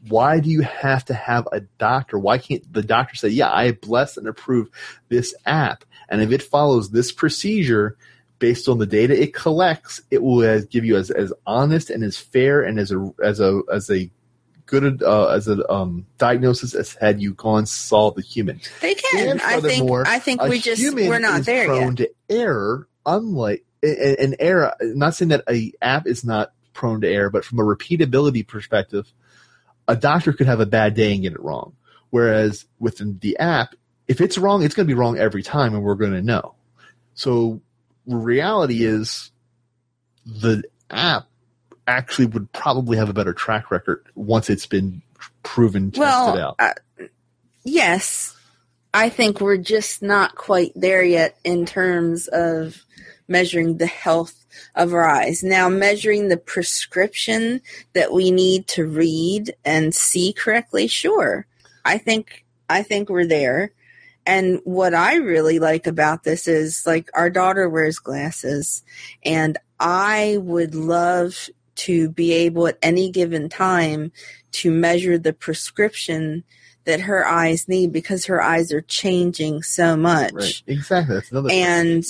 why do you have to have a doctor? Why can't the doctor say, yeah, I bless and approve this app? And if it follows this procedure based on the data it collects, it will give you as, as honest and as fair and as a, as a, as a good, uh, as a, um, diagnosis as had you gone saw the human. They can. I think I think we just we're not there prone yet. to error, unlike an error. Not saying that a app is not prone to error, but from a repeatability perspective, a doctor could have a bad day and get it wrong. Whereas within the app, if it's wrong, it's going to be wrong every time, and we're going to know. So reality is, the app actually would probably have a better track record once it's been proven tested well, out. uh, yes, I think we're just not quite there yet in terms of measuring the health of our eyes. Now, measuring the prescription that we need to read and see correctly, sure. I think I think we're there. And what I really like about this is like our daughter wears glasses, and I would love to be able at any given time to measure the prescription that her eyes need because her eyes are changing so much. Right. Exactly. That's another. And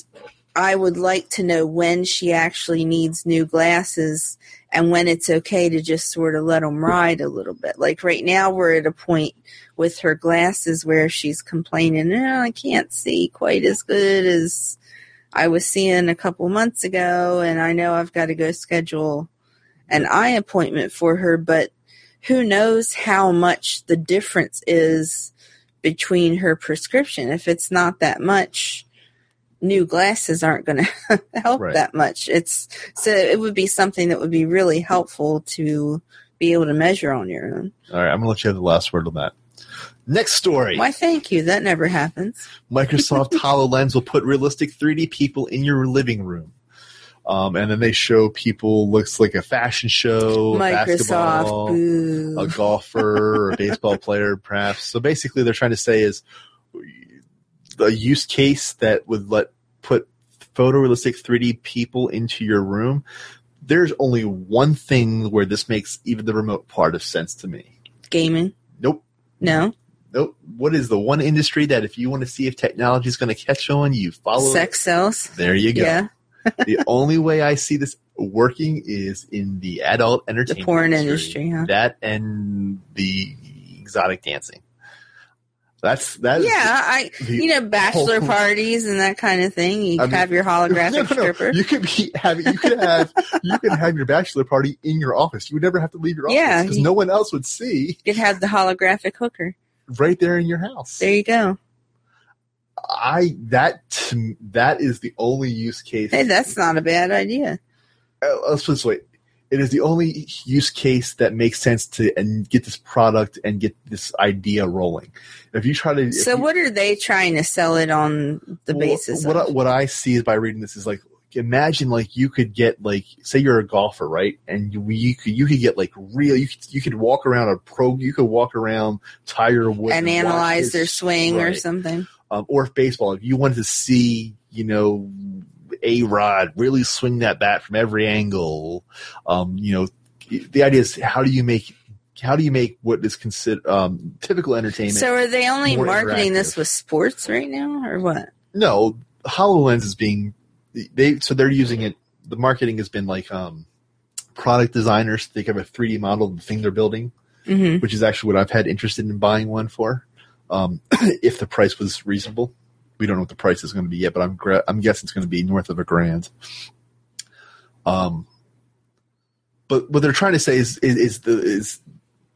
I would like to know when she actually needs new glasses and when it's okay to just sort of let them ride a little bit. Like right now, we're at a point with her glasses where she's complaining, oh, I can't see quite as good as I was seeing a couple months ago, and I know I've got to go schedule an eye appointment for her, but who knows how much the difference is between her prescription. If it's not that much, new glasses aren't going to help Right. that much. It's so it would be something that would be really helpful to be able to measure on your own. All right, I'm gonna let you have the last word on that. Next story. Why? Thank you. That never happens. Microsoft HoloLens will put realistic 3D people in your living room. Um, and then they show people looks like a fashion show, Microsoft. a golfer or a baseball player, perhaps. So basically, they're trying to say is the use case that would let put photorealistic 3D people into your room. There's only one thing where this makes even the remote part of sense to me. Gaming. Nope. No. Nope. What is the one industry that if you want to see if technology is going to catch on, you follow? Sex sells. There you go. Yeah. the only way I see this working is in the adult entertainment, The porn industry, huh? That and the exotic dancing. That's that. Yeah, I you know bachelor whole- parties and that kind of thing. You I mean- have your holographic No, no, stripper. You could be having. You could have. you could have your bachelor party in your office. You would never have to leave your office Yeah, because no one else would see You could have the holographic hooker. right there in your house. There you go. I that that is the only use case. Hey, that's not a bad idea. uh, let's put this way. It is the only use case that makes sense to and get this product and get this idea rolling. If you try to, So, you- what are they trying to sell it on the well, basis What, of? I, what I see is by reading this is like imagine like you could get like say you're a golfer right and you, you could you could get like real you could, you could walk around a pro you could walk around Tiger Woods and watch analyze their swing or something. um, or if baseball, if you wanted to see, you know, A-Rod really swing that bat from every angle, um, you know, the idea is how do you make how do you make what is considered um, typical entertainment? So, are they only marketing this with sports right now, or what? no, Hololens is being they so they're using it. The marketing has been like um, product designers think of a 3D model of the thing they're building. hmm which is actually what I've had interested in buying one for. Um, if the price was reasonable, we don't know what the price is going to be yet, but I'm gra- I'm guessing it's going to be north of a grand. Um, but what they're trying to say is is, is the is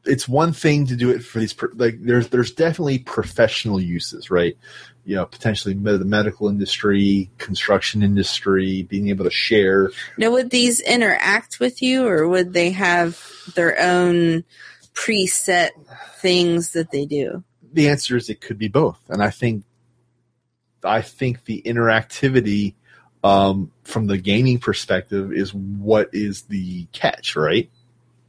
it's one thing to do it for these like there's there's definitely professional uses, right? You know, potentially med- the medical industry, construction industry, being able to share Now, would these interact with you, or would they have their own preset things that they do? the answer is it could be both and i think i think the interactivity um, from the gaming perspective is what is the catch right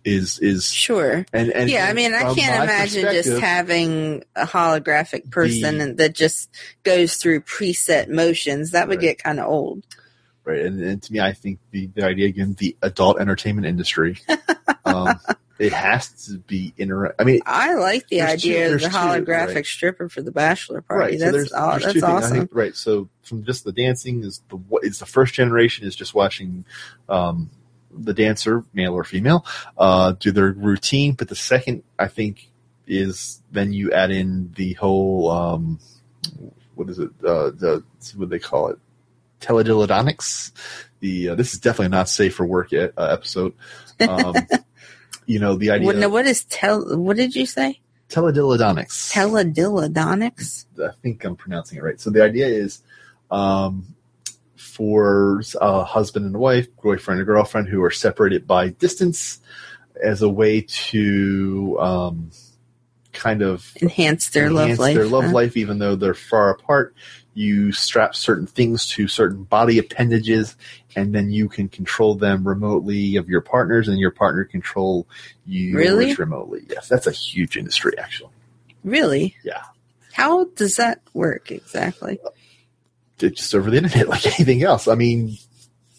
is is Sure. and, and yeah, I mean, I can't imagine just having a holographic person The- and that just goes through preset motions. That would Right. get kind of old. right and, and to me i think the, the idea again the adult entertainment industry um, it has to be inter i mean I like the There's two- idea of the two, holographic right. stripper for the bachelor party. Right. so that's there's that's two awesome. think, right. So from just the dancing is the what is the first generation is just watching um, the dancer, male or female, uh, do their routine. But the second, I think, is then you add in the whole um, what is it? Uh, the what do they call it? Teledildonics. The uh, this is definitely not safe for work yet, uh, episode. Um, you know the idea. What, now, what is tel? What did you say? Teledildonics. Teledildonics. I think I'm pronouncing it right. So the idea is um, for a husband and wife, boyfriend and girlfriend who are separated by distance as a way to um, kind of Enhance their enhance love life. their love huh? life, even though they're far apart. You strap certain things to certain body appendages, and then you can control them remotely of your partners, and your partner control you Really? remotely. Yes, that's a huge industry, actually. Really? Yeah. How does that work exactly? It's just over the internet like anything else. I mean,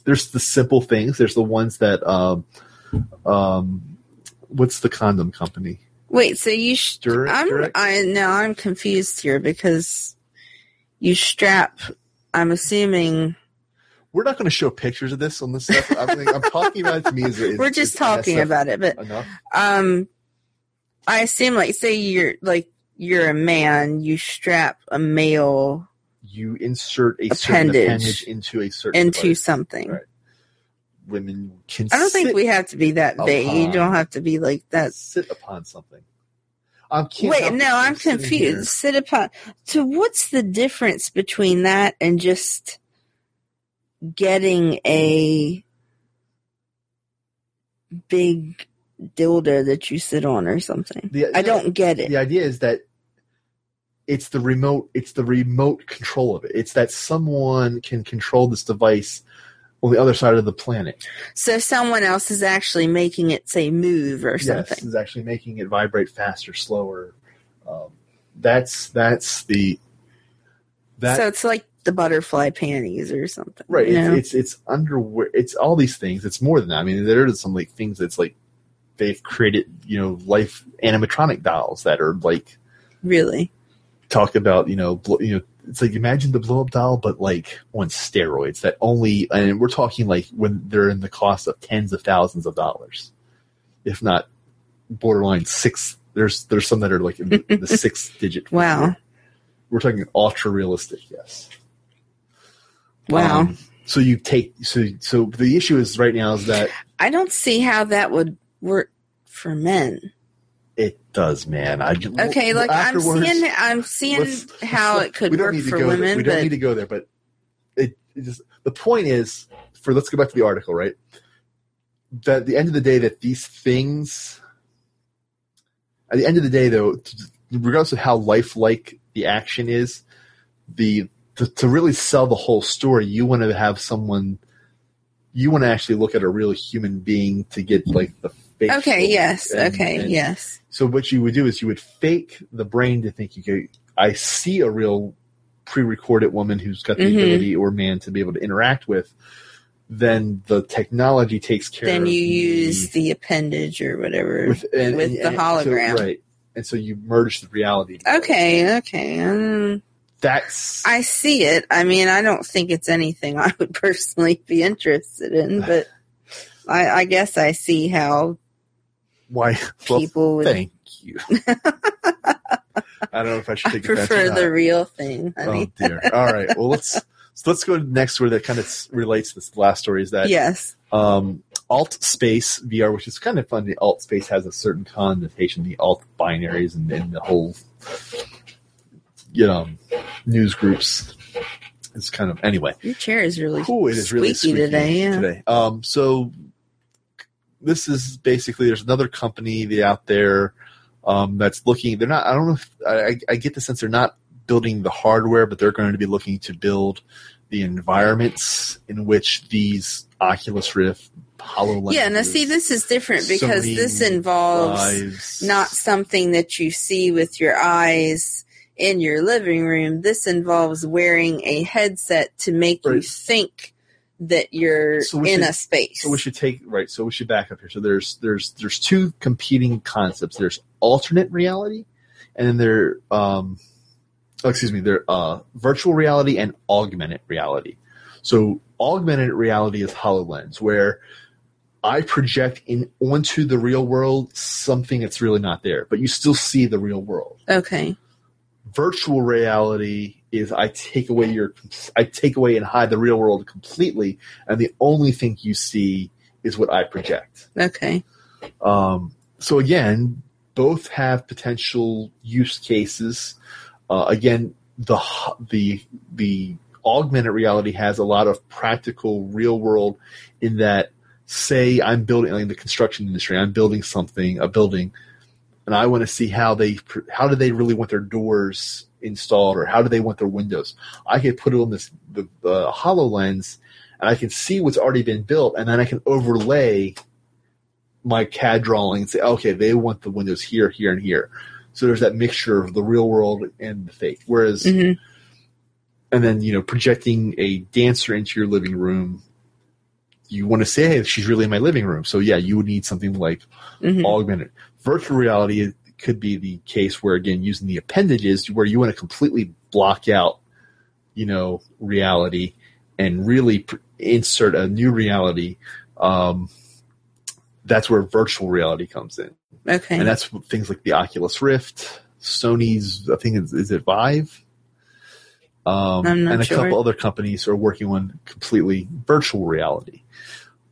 there's the simple things. There's the ones that um um what's the condom company? Wait, so you sh- I'm Durex? I now I'm confused here because you strap. I'm assuming We're not going to show pictures of this on this stuff. I'm, I'm talking about it to me as, we're just talking about it, but enough. um, I assume like say you're like you're a man, you strap a male You insert a certain Appendage appendage into a certain into device. something. Right. Women can. I don't think we have to be that vague. You don't have to be like that. sit upon something. I can't Wait, no. I'm confused. here. Sit upon. So, what's the difference between that and just getting a big dildo that you sit on or something? The- I don't get it. the idea is that it's the remote it's the remote control of it it's that someone can control this device on the other side of the planet So, someone else is actually making it say move or something. yes is actually making it vibrate faster slower um, that's that's the that so, it's like the butterfly panties or something. right know? it's, it's it's underwear it's all these things it's more than that i mean there are some like things that's like they've created you know life animatronic dolls that are like really. talk about you know blo- you know it's like imagine the blow up doll but like on steroids that only and we're talking like when they're in the cost of tens of thousands of dollars if not borderline six there's there's some that are like in the, the six digit Wow. figure. we're talking ultra realistic yes Wow. Um, so you take so so the issue is right now is that I don't see how that would work for men. Does man i Okay, like I'm seeing, I'm seeing how it could we don't work need to for go there. women, We don't need to go there, but it, it just the point is for let's go back to the article, right? That at the end of the day, that these things, at the end of the day, though, regardless of how lifelike the action is, the to, to really sell the whole story, you want to have someone. You want to actually look at a real human being to get like the facial okay, yes, and- okay, and- yes, so what you would do is you would fake the brain to think you could. I see a real pre-recorded woman who's got the Mhm. ability or man to be able to interact with. Then the technology takes care. Of it. Then you the- use the appendage or whatever. with, and, with the and so- hologram. right? And so you merge the reality. okay, okay, um, That's I see it. I mean, I don't think it's anything I would personally be interested in, but I, I guess I see how why. Well, people would thank you. I don't know if I should take or prefer the real thing. Honey. Oh dear. All right. Well, let's so let's go next where that kind of relates to this last story is that yes. um, AltspaceVR, which is kind of fun. The alt space has a certain connotation, the alt binaries and, and the whole, you know, news groups. It's kind of anyway. Your chair is really Ooh, it is really squeaky today. Yeah. today. Um, so this is basically there's another company out there um, that's looking. They're not. I don't know. If, I, I get the sense they're not building the hardware, but they're going to be looking to build the environments in which these Oculus Rift, Hololens, Yeah, now see, this is different because Sony this involves lives- not something that you see with your eyes in your living room. This involves wearing a headset to make you think that you're So in should- a space. So we should take right. So we should back up here. So there's there's there's two competing concepts. There's alternate reality, and then there um, oh, excuse me, there uh virtual reality and augmented reality. So augmented reality is Hololens, where I project in onto the real world something that's really not there, but you still see the real world. okay. Virtual reality is I take away your I take away and hide the real world completely, and the only thing you see is what I project. Okay. Um, so again, both have potential use cases. Uh, again, the the the augmented reality has a lot of practical, real world. In that, say I'm building like in the construction industry, I'm building something, a building, and I want to see how they how do they really want their doors installed or how do they want their windows. I can put it on this the, the Hololens, and I can see what's already been built, and then I can overlay my CAD drawing and say, okay, they want the windows here, here, and here. So there's that mixture of the real world and the fake. Whereas, hmm and then you know, projecting a dancer into your living room, you want to say, "Hey, she's really in my living room." So yeah, you would need something like hmm augmented virtual reality. Could be the case where again, using the appendages, where you want to completely block out, you know, reality and really pr- insert a new reality. Um, that's where virtual reality comes in. Okay. and that's things like the Oculus Rift, Sony's I think is, is it Vive, um, and a sure. couple other companies are working on completely virtual reality.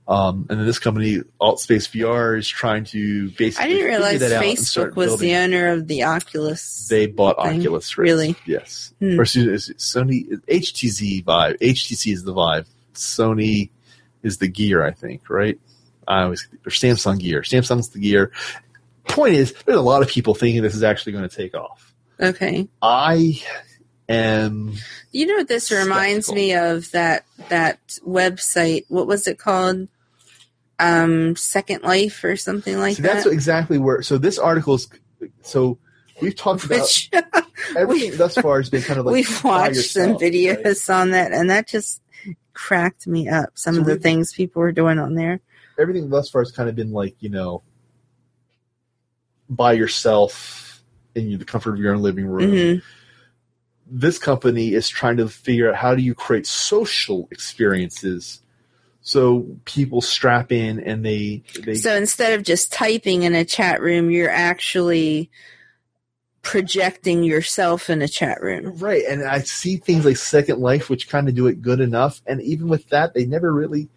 Um, and then this company, AltspaceVR, is trying to basically I didn't realize that out and start Facebook was building- the owner of the Oculus. They bought thing. Oculus Rift. Really? Yes. Hmm. Or Sony HTC Vive. HTC is the Vive. Sony is the Gear, I think. Right? I always or Samsung Gear. Samsung's the Gear. Point is, there's a lot of people thinking this is actually going to take off. okay. I am You know what this reminds Skeptical. me of that that website. What was it called? Um, Second Life or something like so that's exactly where. So this article is. So we've talked about Which everything thus far has been kind of like we've watched some yourself, right? videos on that, and that just cracked me up. Some So of the things people were doing on there. everything thus far has kind of been like you know by yourself in the comfort of your own living room hmm this company is trying to figure out how do you create social experiences so people strap in and they they So instead of just typing in a chat room, you're actually projecting yourself in a chat room. right and i see things like second life which kind of do it good enough and even with that they never really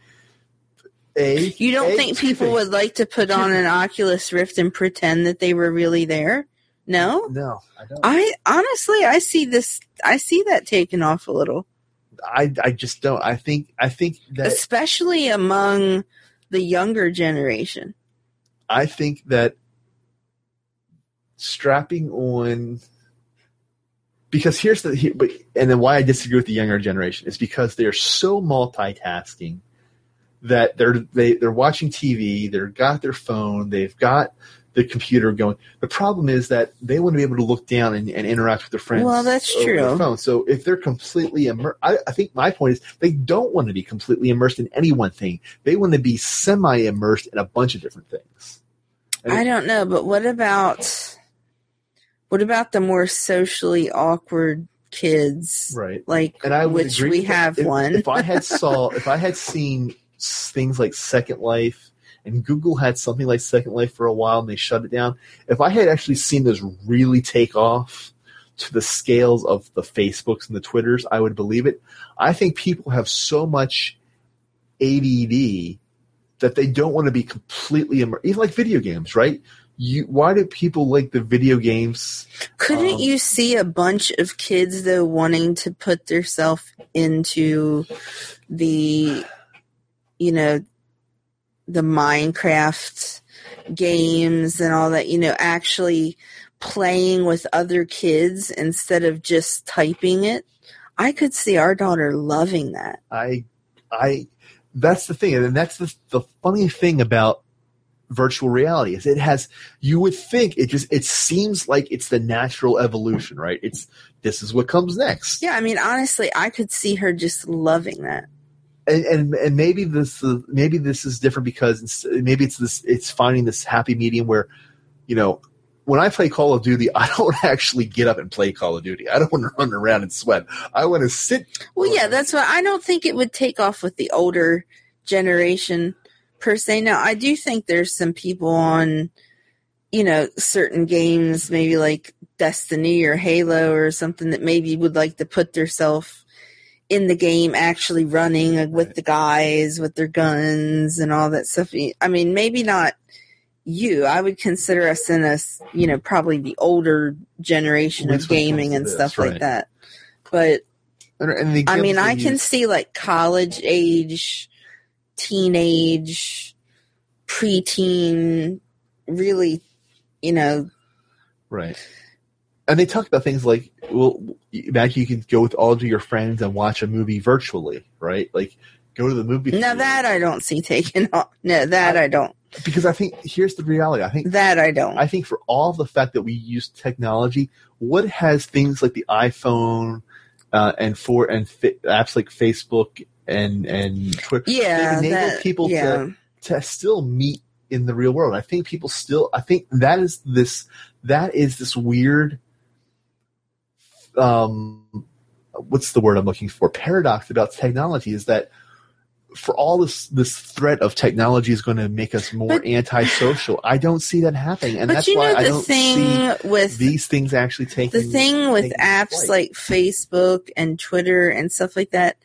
a You don't A, think people things. would like to put on an Oculus Rift and pretend that they were really there? No? no i don't I honestly I see this I see that taken off a little. I, I just don't i think i think that Especially among the younger generation. I think that strapping on because here's the here, but and then why I disagree with the younger generation is because they're so multitasking that they're they they're watching TV, they've got their phone, they've got the computer going. The problem is that they want to be able to look down and, and interact with their friends. Well, that's true. phone. So if they're completely immersed, I, I think my point is they don't want to be completely immersed in any one thing. They want to be semi immersed in a bunch of different things. And I don't know, but what about what about the more socially awkward kids? right. Like And I would which we have if, one. If I had saw, if I had seen things like Second Life, and Google had something like Second Life for a while, and they shut it down. If I had actually seen this really take off to the scales of the Facebooks and the Twitters, I would believe it. I think people have so much ADD that they don't want to be completely immersed. Even like video games, right? You, why do people like the video games? Couldn't Um, you see a bunch of kids though wanting to put themselves into the you know the Minecraft games and all that, you know, actually playing with other kids instead of just typing it? I could see our daughter loving that. I, I, that's the thing, and that's the the funny thing about virtual reality is it has. You would think it just it seems like it's the natural evolution, right? It's this is what comes next, Yeah, I mean honestly, I could see her just loving that. And and, and maybe this uh, maybe this is different because it's, maybe it's this it's finding this happy medium where, you know. When I play Call of Duty, I don't actually get up and play Call of Duty. I don't want to run around and sweat. I want to sit Well, yeah, that's why I don't think it would take off with the older generation per se. Now, I do think there's some people on, you know, certain games, maybe like Destiny or Halo or something that maybe would like to put themselves in the game actually running with the guys with their guns and all that stuff. I mean, maybe not you. I would consider us in a, s- you know, probably the older generation of least when it comes gaming and this, stuff right. like that. But and, and the I mean, I can use- see like college age, teenage, preteen, really, you know, Right. And they talk about things like, well, imagine you can go with all of your friends and watch a movie virtually, right? Like, go to the movie. now theater. that I don't see taken off. No, that I, don't. because I think here's the reality. I think That I don't. I think for all the fact that we use technology, what has things like the iPhone uh, and for and fi- apps like Facebook and and Twitter yeah, enable that, people yeah. to to still meet in the real world. I think people still. I think that is this. That is this weird. Um, what's the word I'm looking for? Paradox about technology is that for all this this threat of technology is going to make us more But- antisocial. I don't see that happening, and that's why I the don't see thing with these things actually taking the thing with apps flight. like Facebook and Twitter and stuff like that,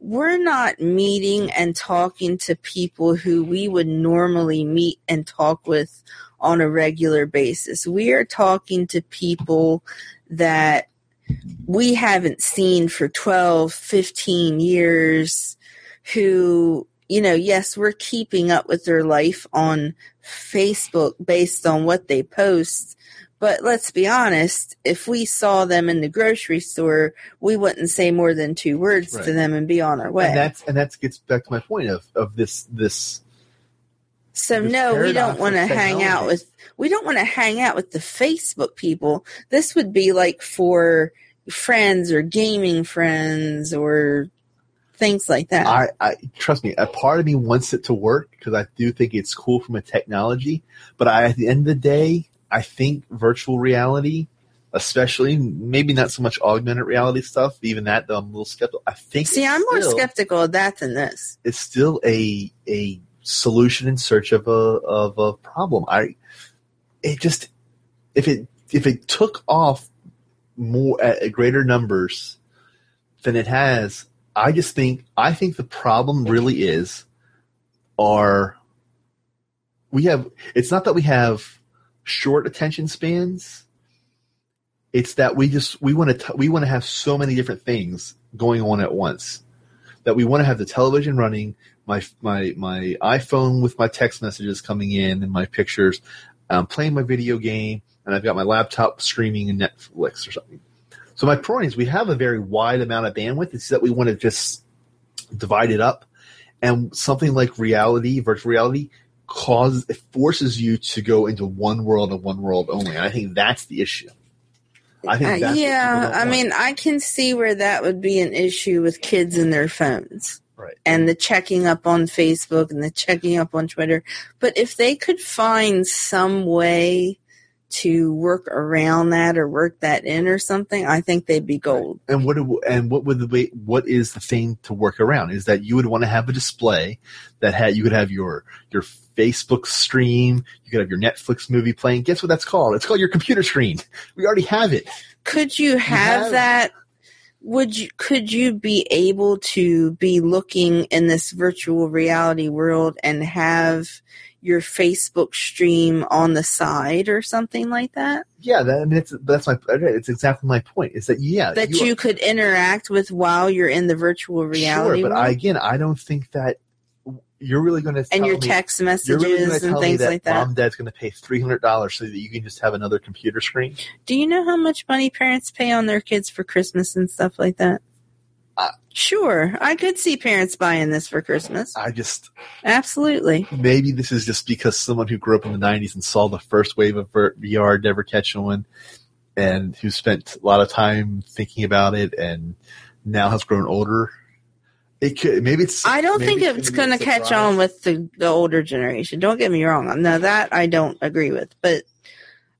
we're not meeting and talking to people who we would normally meet and talk with on a regular basis. We are talking to people that we haven't seen for 12, 15 years who, you know, yes, we're keeping up with their life on Facebook based on what they post. But let's be honest, if we saw them in the grocery store, we wouldn't say more than two words to them and be on our way. and that's and that gets back to my point of of this this So no, we don't want to hang out with we don't want to hang out with the Facebook people. This would be like for friends or gaming friends or things like that. I, I trust me. A part of me wants it to work because I do think it's cool from a technology. But I, at the end of the day, I think virtual reality, especially maybe not so much augmented reality stuff, even that though I'm a little skeptical. I think See, I'm more still- skeptical of that than this. It's still a a solution in search of a of a problem. I it just if it if it took off more at, at greater numbers than it has, I just think I think the problem really is are we have it's not that we have short attention spans it's that we just we want to we want to have so many different things going on at once that we want to have the television running my my my iPhone with my text messages coming in and my pictures. I'm playing my video game and I've got my laptop streaming in Netflix or something. So my point is we have a very wide amount of bandwidth. It's that we want to just divide it up. And something like reality virtual reality causes it forces you to go into one world and one world only. And i think that's the issue. I think Uh, yeah, I want. mean, I can see where that would be an issue with kids and their phones. Right and the checking up on Facebook and the checking up on Twitter. But if they could find some way to work around that or work that in or something, I think they'd be gold. and what and what would the way what is the thing to work around is that you would want to have a display that had you could have your your Facebook stream, you could have your Netflix movie playing. Guess what that's called? It's called your computer screen. We already have it. Could you have, have- that? Would you could you be able to be looking in this virtual reality world and have your Facebook stream on the side or something like that? Yeah, that, I mean, it's, that's my it's exactly my point. Is that yeah That you, could interact with while you're in the virtual reality Sure, but? I, again, I don't think that you're really going to and your me, text messages really and things like that. mom and dad's going to pay three hundred dollars so that you can just have another computer screen. Do you know how much money parents pay on their kids for Christmas and stuff like that? Uh, sure, I could see parents buying this for Christmas. I just Absolutely. maybe this is just because someone who grew up in the '90s and saw the first wave of VR never catch on, and who spent a lot of time thinking about it, and now has grown older. It could maybe it's. I don't think it's gonna going to catch on with the, the older generation. Don't get me wrong. Now that I don't agree with, but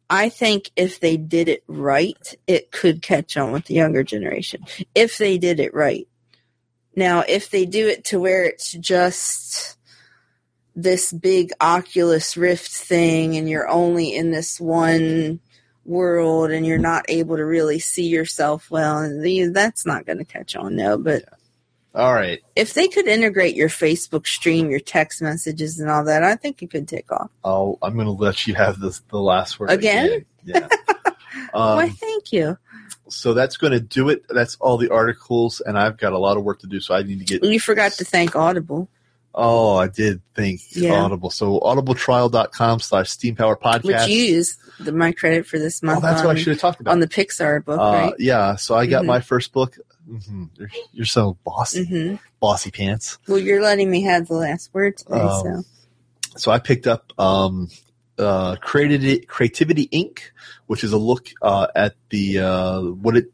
I think if they did it right, it could catch on with the younger generation. If they did it right. Now, if they do it to where it's just this big Oculus Rift thing and you're only in this one world and you're not able to really see yourself well, and that's not going to catch on, no. But All right. if they could integrate your Facebook stream, your text messages, and all that, I think it could take off. I'll, I'm going to let you have this, the last word Again? Yeah. Um, Why, thank you. so that's going to do it. That's all the articles, and I've got a lot of work to do. So I need to get. You forgot to thank Audible, Oh, I did think Yeah. Audible. So audibletrial.com slash Steam Power Podcast. which you used the, my credit for this month. Oh, that's on, what I should have talked about. on the Pixar book, uh, right? Yeah. So I got Mhm. my first book. Hmm You're, you're so bossy, hmm bossy pants. Well, you're letting me have the last word today, Um, so so I picked up um, uh, Creativity, Creativity Inc., which is a look uh, at the uh, what it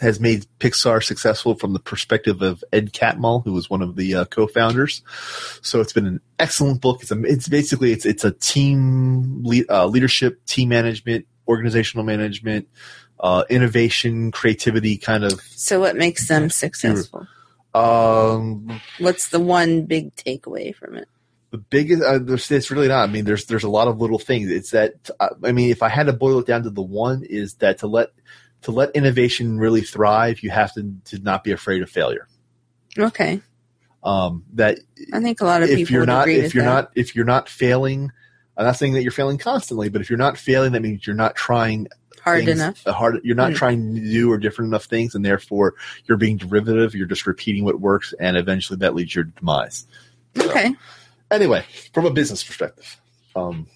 has made Pixar successful from the perspective of Ed Catmull, who was one of the uh, co-founders. So it's been an excellent book. It's a, it's basically it's it's a team le- uh, leadership, team management, organizational management, uh, innovation, creativity kind of. So what makes them successful? Um, What's the one big takeaway from it? the biggest uh, there's, it's really not i mean there's there's a lot of little things it's that uh, i mean if i had to boil it down to the one is that to let to let innovation really thrive you have to to not be afraid of failure Okay. um that I think a lot of if people you're not if you're that. not if you're not failing i'm not saying that you're failing constantly but if you're not failing that means you're not trying hard things enough. hard you're not Hmm. trying do or different enough things and therefore you're being derivative you're just repeating what works and eventually that leads to your demise Okay. anyway, from a business perspective, um,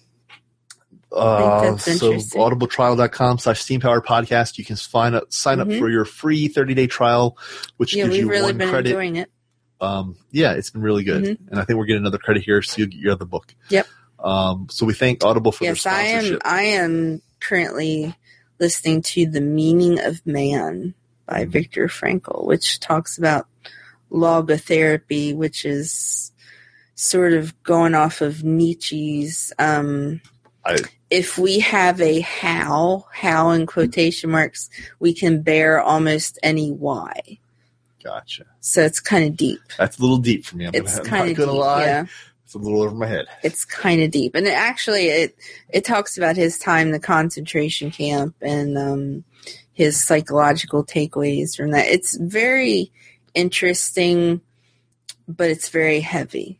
uh, so audibletrial.com slash steam powered podcast. You can sign up, sign Mhm. up for your free 30 day trial, which Yeah, gives we've you really one been credit. enjoying it. Um, yeah, it's been really good. Mhm. And I think we're getting another credit here. So you get your other book. Yep. Um, so we thank Audible for Yes, their I am. I am currently listening to "The Meaning of Man" by Mhm. Viktor Frankl, which talks about logotherapy, which is sort of going off of Nietzsche's. Um, I- if we have a how, how in quotation marks, we can bear almost any why. Gotcha. So it's kind of deep. That's a little deep for me. I'm, It's gonna, I'm kind not of deep. lie. Yeah. It's a little over my head. it's kind of deep and it actually it it talks about his time in the concentration camp and um his psychological takeaways from that it's very interesting but it's very heavy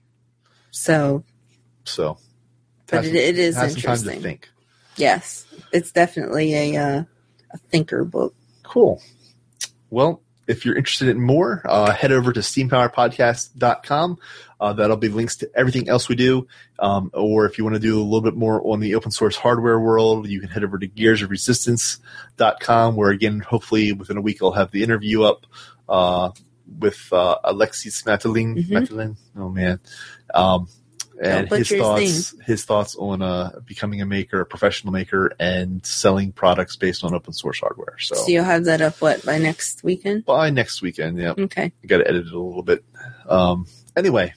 so So, But it- it is have some time to interesting. think. yes it's definitely a uh, a thinker book Cool. Well, if you're interested in more, uh, head over to steampowerpodcast.com. Uh, that'll be links to everything else we do. Um, or if you want to do a little bit more on the open source hardware world, you can head over to gearsofresistance.com, where again, hopefully within a week, I'll have the interview up uh, with uh, Alexis Matalin. Mhm. Matalin? Oh, man. Um, and his thoughts, his thoughts on uh, becoming a maker, a professional maker, and selling products based on open source hardware. So, so you'll have that up what by next weekend by next weekend, yeah, okay got to edit it a little bit. Um, anyway,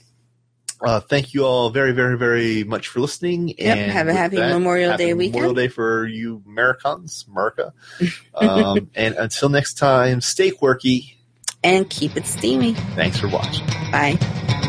uh, thank you all very, very, very much for listening. Yep, and have a happy that, Memorial happy Day Memorial weekend. Day for you Americans, America. Um, and until next time, stay quirky. and keep it steamy Thanks for watching. bye